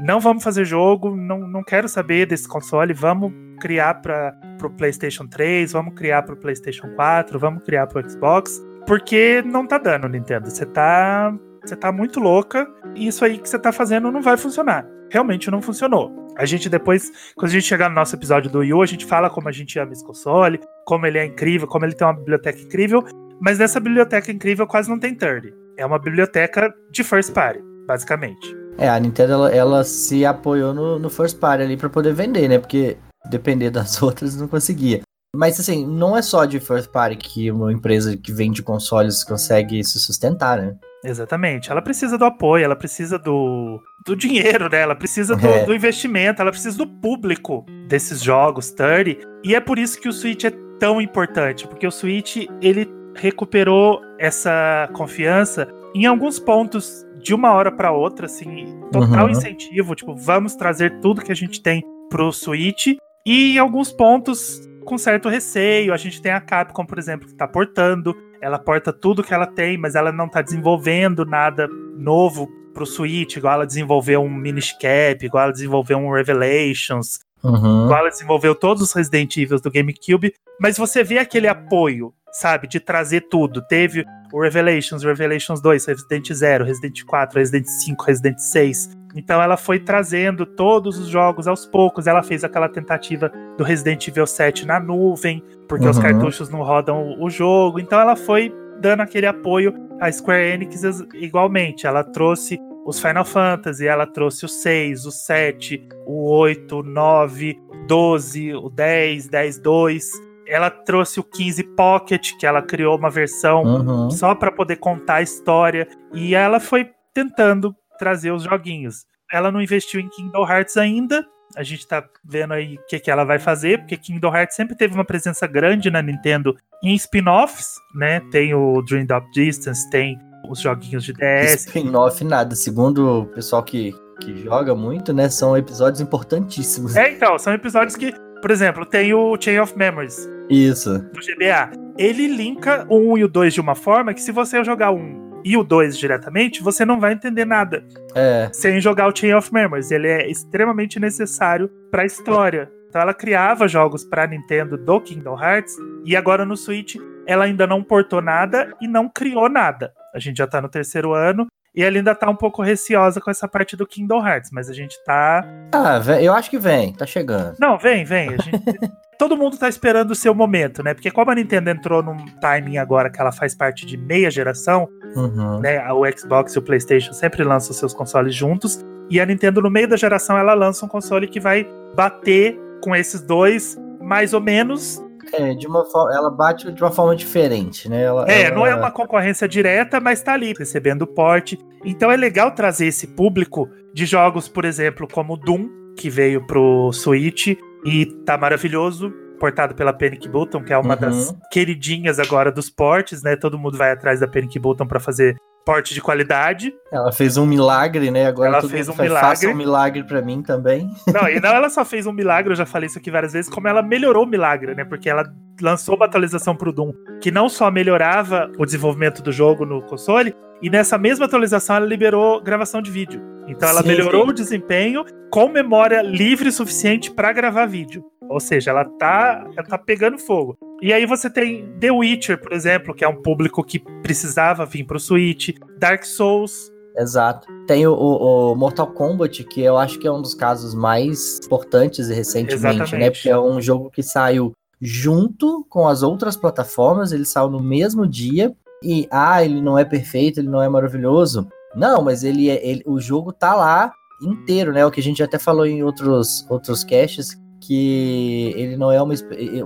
S2: não vamos fazer jogo, não, não quero saber desse console, vamos criar para pro PlayStation 3, vamos criar pro PlayStation 4, vamos criar pro Xbox, porque não tá dando, Nintendo. Você tá você tá muito louca e isso aí que você tá fazendo não vai funcionar. Realmente não funcionou. A gente depois, quando a gente chegar no nosso episódio do Wii U, a gente fala como a gente ama esse console, como ele é incrível, como ele tem uma biblioteca incrível, mas nessa biblioteca incrível quase não tem third. É uma biblioteca de first party, basicamente.
S1: É, a Nintendo ela, ela se apoiou no, no First Party ali pra poder vender, né? Porque depender das outras não conseguia. Mas assim, não é só de First Party que uma empresa que vende consoles consegue se sustentar, né?
S2: Exatamente. Ela precisa do apoio, ela precisa do, do dinheiro, né? Ela precisa do,
S1: É.
S2: do investimento, ela precisa do público desses jogos 30. E é por isso que o Switch é tão importante, porque o Switch ele recuperou essa confiança em alguns pontos de uma hora para outra, assim, total
S1: Uhum.
S2: incentivo, tipo, vamos trazer tudo que a gente tem pro Switch e em alguns pontos com certo receio. A gente tem a Capcom, por exemplo, que tá portando, ela porta tudo que ela tem, mas ela não tá desenvolvendo nada novo pro Switch, igual ela desenvolveu um Minish Cap, igual ela desenvolveu um Revelations,
S1: Uhum.
S2: igual ela desenvolveu todos os Resident Evil do GameCube, mas você vê aquele apoio, sabe, de trazer tudo. Teve o Revelations, Revelations 2, Resident 0, Resident 4, Resident 5, Resident 6. Então ela foi trazendo todos os jogos aos poucos. Ela fez aquela tentativa do Resident Evil 7 na nuvem, porque os
S1: Uhum.
S2: cartuchos não rodam o jogo. Então ela foi dando aquele apoio à Square Enix igualmente. Ela trouxe os Final Fantasy, ela trouxe o 6, o 7, o 8, o 9, 12, o 10, 10, 2. Ela trouxe o 15 Pocket, que ela criou uma versão
S1: Uhum.
S2: só para poder contar a história. E ela foi tentando trazer os joguinhos. Ela não investiu em Kingdom Hearts ainda. A gente tá vendo aí o que, que ela vai fazer, porque Kingdom Hearts sempre teve uma presença grande na Nintendo em spin-offs, né? Tem o Dream Drop Distance, tem os joguinhos de DS.
S1: Spin-off nada. Segundo o pessoal que, que joga muito, né? São episódios importantíssimos.
S2: É, então, são episódios que, por exemplo, tem o Chain of Memories
S1: Isso.
S2: do GBA. Ele linka o 1 e o 2 de uma forma que se você jogar 1 e o 2 diretamente, você não vai entender nada.
S1: É.
S2: sem jogar o Chain of Memories. Ele é extremamente necessário para a história. Então ela criava jogos para Nintendo do Kingdom Hearts e agora no Switch ela ainda não portou nada e não criou nada. A gente já tá no terceiro ano e ela ainda tá um pouco receosa com essa parte do Kingdom Hearts, mas a gente tá.
S1: Ah, eu acho que vem. Tá chegando.
S2: Não, vem, vem. Gente... Todo mundo tá esperando o seu momento, né? Porque como a Nintendo entrou num timing agora que ela faz parte de meia geração,
S1: Uhum.
S2: né? O Xbox e o PlayStation sempre lançam seus consoles juntos. E a Nintendo, no meio da geração, ela lança um console que vai bater com esses dois, mais ou menos.
S1: É, de uma forma, ela bate de uma forma diferente, né? Ela,
S2: é,
S1: ela...
S2: não é uma concorrência direta, mas tá ali, recebendo porte. Então é legal trazer esse público de jogos, por exemplo, como Doom, que veio pro Switch e tá maravilhoso, portado pela Panic Button, que é uma uhum. das queridinhas agora dos portes, né? Todo mundo vai atrás da Panic Button para fazer porte de qualidade.
S1: Ela fez um milagre, né? Agora ela fez um faz, milagre. Faça um milagre para mim também.
S2: Não, e não ela só fez um milagre, eu já falei isso aqui várias vezes, como ela melhorou o milagre, né? Porque ela lançou uma atualização pro Doom que não só melhorava o desenvolvimento do jogo no console, e nessa mesma atualização ela liberou gravação de vídeo. Então ela sim, melhorou sim. o desempenho com memória livre suficiente para gravar vídeo. Ou seja, ela tá, ela tá pegando fogo. E aí você tem The Witcher, por exemplo, que é um público que precisava vir pro Switch, Dark Souls.
S1: Exato. Tem o, o, o Mortal Kombat, que eu acho que é um dos casos mais importantes recentemente, né? Exatamente. né? Porque é um jogo que saiu junto com as outras plataformas, ele saiu no mesmo dia. E, ah, ele não é perfeito, ele não é maravilhoso. Não, mas ele, é, ele o jogo tá lá inteiro, né? O que a gente até falou em outros, outros casts, que ele não é uma.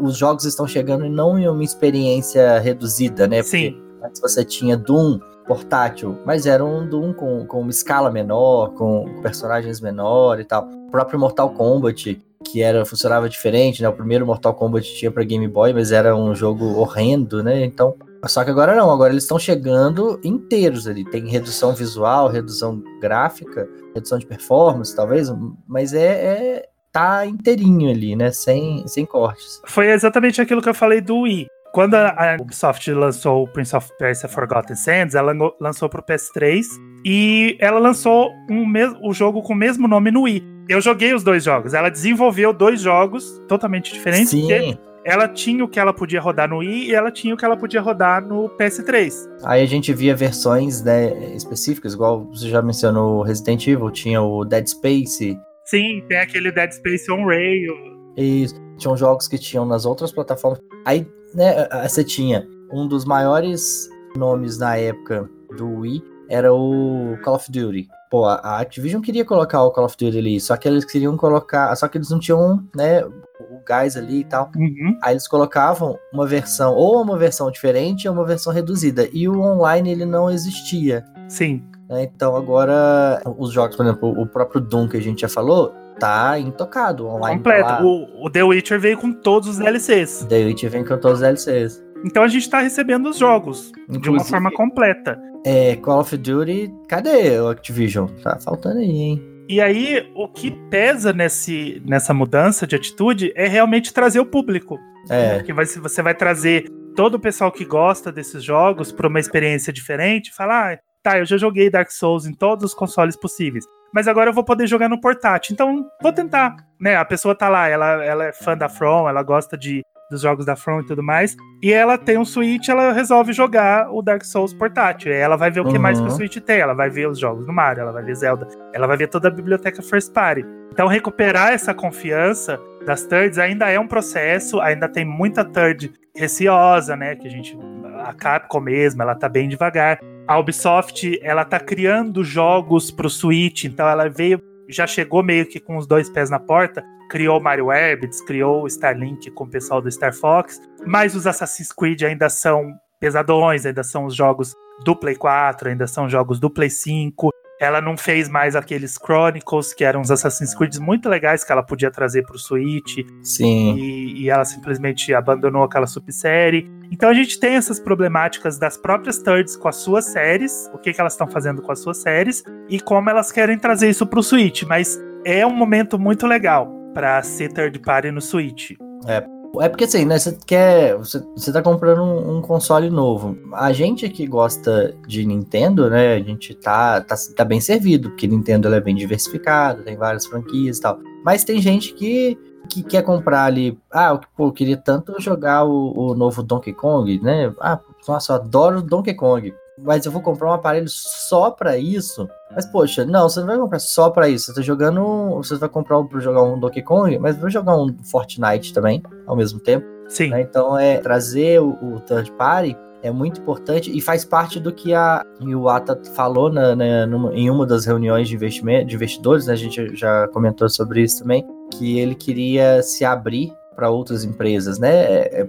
S1: Os jogos estão chegando e não em uma experiência reduzida, né?
S2: Porque Sim.
S1: antes você tinha Doom portátil, mas era um Doom com, com uma escala menor, com personagens menor e tal. O próprio Mortal Kombat, que era funcionava diferente, né? O primeiro Mortal Kombat tinha para Game Boy, mas era um jogo horrendo, né? Então, só que agora não, agora eles estão chegando inteiros ali. Tem redução visual, redução gráfica, redução de performance, talvez, mas é, é tá inteirinho ali, né? Sem, sem cortes.
S2: Foi exatamente aquilo que eu falei do Wii. Quando a Ubisoft lançou o Prince of Persia Forgotten Sands, ela lançou pro PS3 e ela lançou um o jogo com o mesmo nome no Wii. Eu joguei os dois jogos. Ela desenvolveu dois jogos totalmente diferentes.
S1: Sim.
S2: Ela tinha o que ela podia rodar no Wii e ela tinha o que ela podia rodar no PS3.
S1: Aí a gente via versões né, específicas, igual você já mencionou Resident Evil, tinha o Dead Space,
S2: Sim, tem aquele Dead Space on Rail.
S1: Isso. Tinham jogos que tinham nas outras plataformas. Aí, né, você tinha um dos maiores nomes na época do Wii era o Call of Duty. Pô, a Activision queria colocar o Call of Duty ali, só que eles queriam colocar, só que eles não tinham, né, o gás ali e tal.
S2: Uhum.
S1: Aí eles colocavam uma versão, ou uma versão diferente, ou uma versão reduzida. E o online ele não existia.
S2: Sim.
S1: Né? Então agora os jogos, por exemplo, o próprio Doom que a gente já falou, tá intocado online.
S2: Completo. Tá o, o, The Witcher veio com todos os DLCs.
S1: The Witcher vem com todos os DLCs.
S2: Então a gente tá recebendo os jogos Inclusive, de uma forma completa.
S1: É, Call of Duty, cadê o Activision? Tá faltando aí, hein?
S2: E aí, o que pesa nesse, nessa mudança de atitude é realmente trazer o público.
S1: É.
S2: Que vai, você vai trazer todo o pessoal que gosta desses jogos para uma experiência diferente, falar, ah, tá, eu já joguei Dark Souls em todos os consoles possíveis, mas agora eu vou poder jogar no portátil. Então, vou tentar, né? A pessoa tá lá, ela, ela é fã da From, ela gosta de dos jogos da From e tudo mais, e ela tem um Switch, ela resolve jogar o Dark Souls portátil. Ela vai ver o que uhum. mais que o Switch tem, ela vai ver os jogos do Mario, ela vai ver Zelda, ela vai ver toda a biblioteca First Party. Então, recuperar essa confiança das thirds ainda é um processo, ainda tem muita third receosa, né? Que a gente. A Capcom mesmo, ela tá bem devagar. A Ubisoft, ela tá criando jogos pro Switch, então ela veio, já chegou meio que com os dois pés na porta, criou Mario Rabbids, criou Starlink com o pessoal do Star Fox, mas os Assassin's Creed ainda são pesadões, ainda são os jogos do Play 4, ainda são jogos do Play 5. Ela não fez mais aqueles Chronicles, que eram uns Assassin's Creed muito legais que ela podia trazer para o Switch.
S1: Sim.
S2: E, e, ela simplesmente abandonou aquela subsérie. Então a gente tem essas problemáticas das próprias thirds com as suas séries, o que, que elas estão fazendo com as suas séries e como elas querem trazer isso para o Switch. Mas é um momento muito legal para ser third party no Switch.
S1: É, é porque assim, né? Você quer. Você, tá comprando um, um, console novo. A gente que gosta de Nintendo, né? A gente tá, tá, tá bem servido, porque Nintendo é bem diversificado, tem várias franquias e tal. Mas tem gente que, que quer comprar ali. Ah, pô, eu queria tanto jogar o, o novo Donkey Kong, né? Ah, nossa, eu adoro Donkey Kong mas eu vou comprar um aparelho só para isso. Mas, poxa, não, você não vai comprar só para isso. Você tá jogando. Você vai comprar para jogar um Donkey Kong, mas vai jogar um Fortnite também, ao mesmo tempo.
S2: Sim.
S1: Né? Então, é trazer o, o third party é muito importante e faz parte do que a Iwata falou na, na, numa, em uma das reuniões de, investimento, de investidores, né? a gente já comentou sobre isso também, que ele queria se abrir para outras empresas, né? É, é,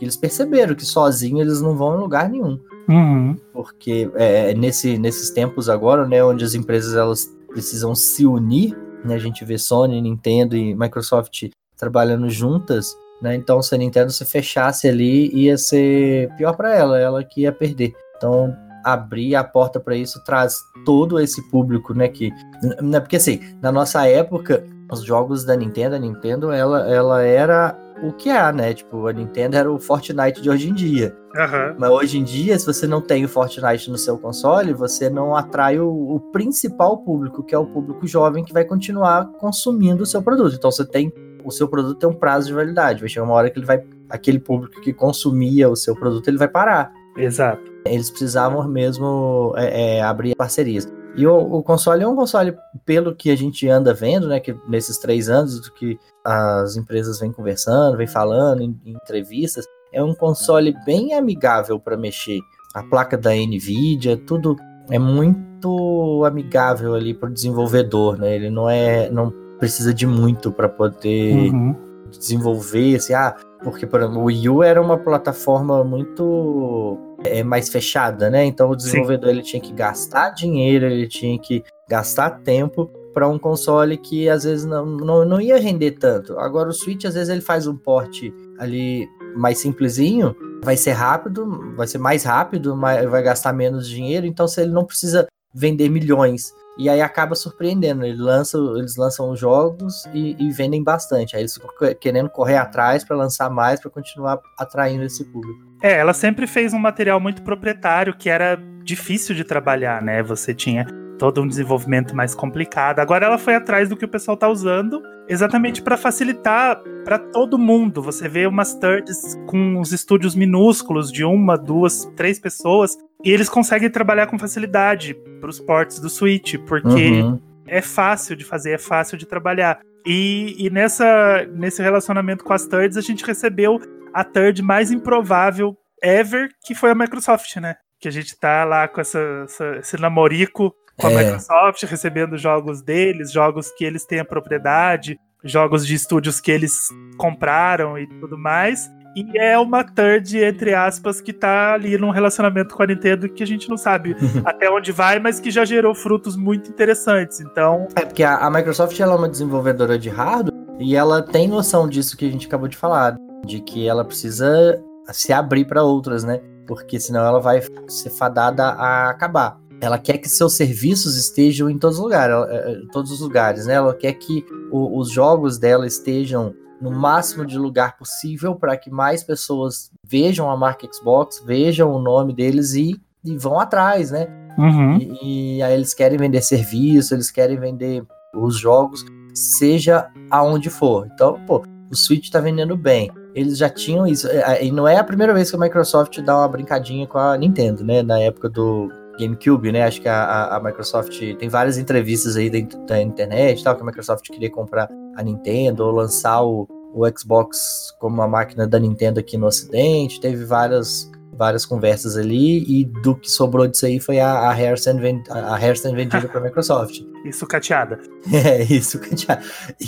S1: eles perceberam que sozinho eles não vão em lugar nenhum.
S2: Uhum.
S1: Porque é, nesse, nesses tempos agora, né, onde as empresas elas precisam se unir, né, a gente vê Sony, Nintendo e Microsoft trabalhando juntas, né, então se a Nintendo se fechasse ali, ia ser pior para ela, ela que ia perder. Então, abrir a porta para isso traz todo esse público, né, que... Né, porque assim, na nossa época, os jogos da Nintendo, a Nintendo, ela, ela era o que é, né? Tipo, a Nintendo era o Fortnite de hoje em dia.
S2: Uhum.
S1: Mas hoje em dia, se você não tem o Fortnite no seu console, você não atrai o, o, principal público, que é o público jovem que vai continuar consumindo o seu produto. Então você tem. O seu produto tem um prazo de validade. Vai chegar uma hora que ele vai. Aquele público que consumia o seu produto, ele vai parar.
S2: Exato.
S1: Eles precisavam mesmo é, é, abrir parcerias. E o, o, console é um console, pelo que a gente anda vendo, né, que nesses três anos, do que as empresas vêm conversando, vêm falando em, em entrevistas, é um console bem amigável para mexer. A placa da Nvidia, tudo é muito amigável ali para o desenvolvedor, né? Ele não é, não precisa de muito para poder uhum. desenvolver, assim, ah, porque por exemplo, o Wii U era uma plataforma muito é, mais fechada, né? Então o desenvolvedor Sim. ele tinha que gastar dinheiro, ele tinha que gastar tempo para um console que às vezes não, não, não ia render tanto. Agora o Switch às vezes ele faz um porte ali mais simplesinho, vai ser rápido, vai ser mais rápido, vai gastar menos dinheiro, então se ele não precisa vender milhões. E aí acaba surpreendendo. Ele lança, eles lançam jogos e, e vendem bastante. Aí eles ficam querendo correr atrás para lançar mais, para continuar atraindo esse público.
S2: É, ela sempre fez um material muito proprietário que era difícil de trabalhar, né? Você tinha todo um desenvolvimento mais complicado. Agora ela foi atrás do que o pessoal tá usando, exatamente para facilitar para todo mundo. Você vê umas thirds com os estúdios minúsculos de uma, duas, três pessoas e eles conseguem trabalhar com facilidade para os ports do Switch, porque uhum. é fácil de fazer, é fácil de trabalhar. E, e nessa, nesse relacionamento com as thirds, a gente recebeu a third mais improvável ever, que foi a Microsoft, né? Que a gente tá lá com essa, essa esse namorico com a é. Microsoft, recebendo jogos deles, jogos que eles têm a propriedade, jogos de estúdios que eles compraram e tudo mais. E é uma third, entre aspas, que tá ali num relacionamento com a Nintendo que a gente não sabe até onde vai, mas que já gerou frutos muito interessantes. Então.
S1: É porque a, a Microsoft ela é uma desenvolvedora de hardware e ela tem noção disso que a gente acabou de falar, de que ela precisa se abrir para outras, né? Porque senão ela vai ser fadada a acabar ela quer que seus serviços estejam em todos os lugares, é, é, todos os lugares, né? Ela quer que o, os jogos dela estejam no máximo de lugar possível para que mais pessoas vejam a marca Xbox, vejam o nome deles e, e vão atrás, né?
S2: Uhum.
S1: E, e, aí eles querem vender serviço, eles querem vender os jogos, seja aonde for. Então, pô, o Switch tá vendendo bem. Eles já tinham isso. E não é a primeira vez que a Microsoft dá uma brincadinha com a Nintendo, né? Na época do GameCube, né? Acho que a, a, Microsoft tem várias entrevistas aí dentro da internet, tal, que a Microsoft queria comprar a Nintendo ou lançar o, o Xbox como uma máquina da Nintendo aqui no Ocidente. Teve várias várias conversas ali e do que sobrou disso aí foi a, a vend, Hairstand vendida para a Microsoft.
S2: Isso cateada.
S1: É, isso cateada.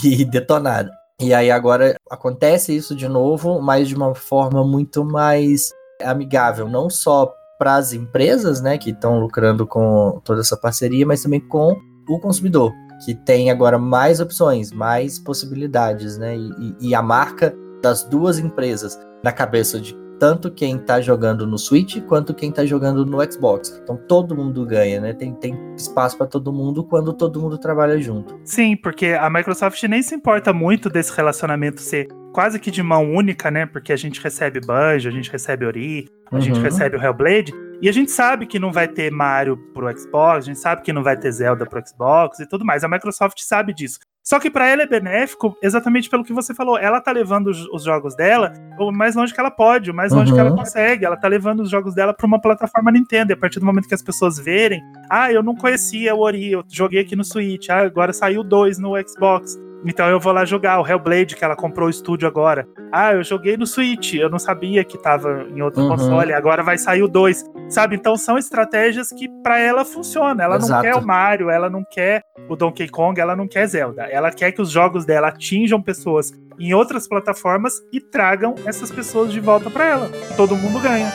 S1: E detonada. E aí agora acontece isso de novo, mas de uma forma muito mais amigável, não só para as empresas, né, que estão lucrando com toda essa parceria, mas também com o consumidor, que tem agora mais opções, mais possibilidades, né, e, e a marca das duas empresas na cabeça de tanto quem está jogando no Switch quanto quem está jogando no Xbox. Então todo mundo ganha, né? Tem, tem espaço para todo mundo quando todo mundo trabalha junto.
S2: Sim, porque a Microsoft nem se importa muito desse relacionamento ser quase que de mão única, né? Porque a gente recebe Banjo, a gente recebe Ori, a uhum. gente recebe o Hellblade, e a gente sabe que não vai ter Mario pro Xbox, a gente sabe que não vai ter Zelda pro Xbox e tudo mais. A Microsoft sabe disso. Só que para ela é benéfico exatamente pelo que você falou. Ela tá levando os, os, jogos dela o mais longe que ela pode, o mais longe uhum. que ela uhum. consegue. Ela tá levando os jogos dela para uma plataforma Nintendo. E a partir do momento que as pessoas verem, ah, eu não conhecia o Ori, eu joguei aqui no Switch, ah, agora saiu dois no Xbox Então eu vou lá jogar o Hellblade, que ela comprou o estúdio agora. Ah, eu joguei no Switch, eu não sabia que tava em outro
S1: Uhum.
S2: console, agora vai sair o 2. Sabe? Então são estratégias que pra ela funciona. Ela não
S1: Exato.
S2: quer o Mario, ela não quer o Donkey Kong, ela não quer Zelda. Ela quer que os jogos dela atinjam pessoas em outras plataformas e tragam essas pessoas de volta pra ela. Todo mundo ganha.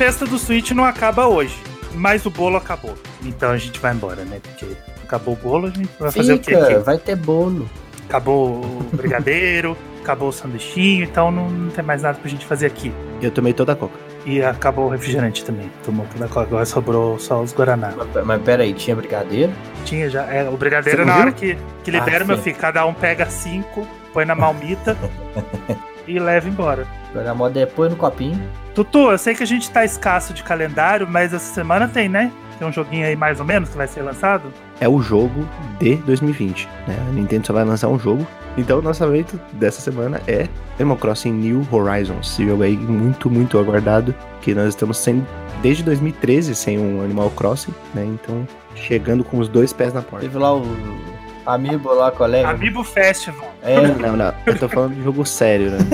S2: Festa do Switch não acaba hoje, mas o bolo acabou. Então a gente vai embora, né? Porque acabou o bolo, a gente vai fazer o quê?
S1: Fica,
S2: aqui?
S1: vai ter bolo.
S2: Acabou o brigadeiro, acabou o sanduichinho, então não, não tem mais nada pra gente fazer aqui.
S3: Eu tomei toda a coca.
S2: E acabou o refrigerante também. Tomou toda a coca, agora sobrou só os Guaraná.
S1: Mas, mas pera aí, tinha brigadeiro?
S2: Tinha já. É, o brigadeiro na hora que, que libera,
S1: Ah,
S2: meu filho. Cada um pega cinco, põe na malmita e leva embora.
S1: Agora a moda é põe no copinho.
S2: Tutu, eu sei que a gente tá escasso de calendário, mas essa semana tem, né? Tem um joguinho aí mais ou menos que vai ser lançado.
S3: É o jogo de 2020. Né? A Nintendo só vai lançar um jogo. Então o lançamento dessa semana é Animal Crossing New Horizons. Esse jogo aí muito, muito aguardado. Que nós estamos sem, desde 2013 sem um Animal Crossing, né? Então chegando com os dois pés na porta.
S1: Teve lá o Amiibo lá, colega.
S2: Amiibo Festival.
S1: É,
S3: Não, não, eu tô falando de jogo sério, né?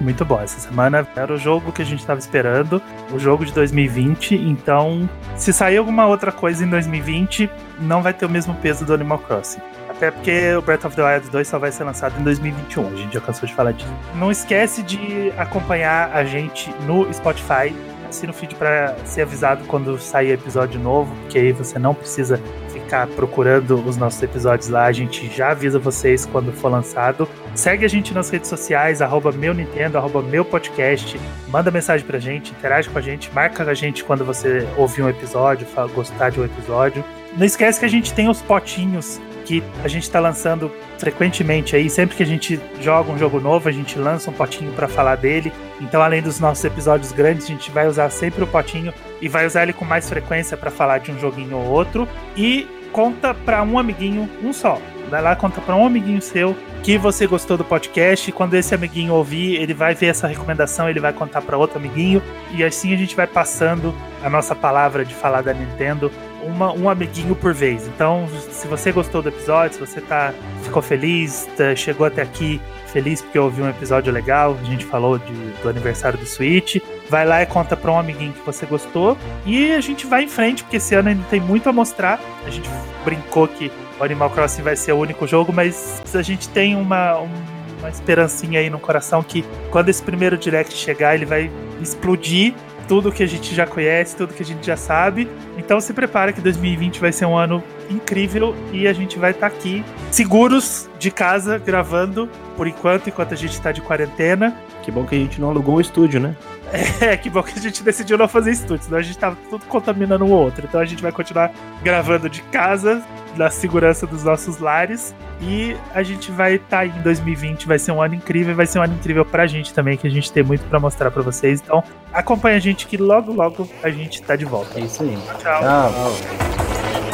S2: Muito bom. Essa semana era o jogo que a gente tava esperando, o jogo de 2020. Então, se sair alguma outra coisa em 2020, não vai ter o mesmo peso do Animal Crossing. Até porque o Breath of the Wild 2 só vai ser lançado em 2021. A gente já cansou de falar disso. Não esquece de acompanhar a gente no Spotify. Assina o feed para ser avisado quando sair episódio novo, porque aí você não precisa ficar procurando os nossos episódios lá. A gente já avisa vocês quando for lançado. Segue a gente nas redes sociais, arroba meu Nintendo, arroba meu podcast. Manda mensagem pra gente, interage com a gente, marca a gente quando você ouvir um episódio, gostar de um episódio. Não esquece que a gente tem os potinhos que a gente tá lançando frequentemente aí. Sempre que a gente joga um jogo novo, a gente lança um potinho pra falar dele. Então, além dos nossos episódios grandes, a gente vai usar sempre o potinho e vai usar ele com mais frequência pra falar de um joguinho ou outro. E conta pra um amiguinho, um só. Vai lá, conta pra um amiguinho seu que você gostou do podcast. E quando esse amiguinho ouvir, ele vai ver essa recomendação, ele vai contar pra outro amiguinho. E assim a gente vai passando a nossa palavra de falar da Nintendo uma, um amiguinho por vez. Então, se você gostou do episódio, se você tá, ficou feliz, tá- chegou até aqui feliz porque ouviu um episódio legal, a gente falou de- do aniversário do Switch, vai lá e conta pra um amiguinho que você gostou. E a gente vai em frente, porque esse ano ainda tem muito a mostrar. A gente brincou que o Animal Crossing vai ser o único jogo, mas a gente tem uma, um- uma esperancinha aí no coração que quando esse primeiro direct chegar, ele vai explodir tudo que a gente já conhece, tudo que a gente já sabe. Então se prepara que 2020 vai ser um ano incrível e a gente vai estar aqui seguros de casa gravando por enquanto, enquanto a gente está de quarentena.
S3: Que bom que a gente não alugou o estúdio, né?
S2: É, que bom que a gente decidiu não fazer estúdio, senão a gente tava tudo contaminando um outro. Então a gente vai continuar gravando de casa, na segurança dos nossos lares. E a gente vai estar aí em 2020, vai ser um ano incrível, vai ser um ano incrível pra gente também, que a gente tem muito pra mostrar pra vocês. Então acompanha a gente que logo, logo a gente tá de volta.
S1: é isso aí.
S2: Tchau.
S1: Tchau.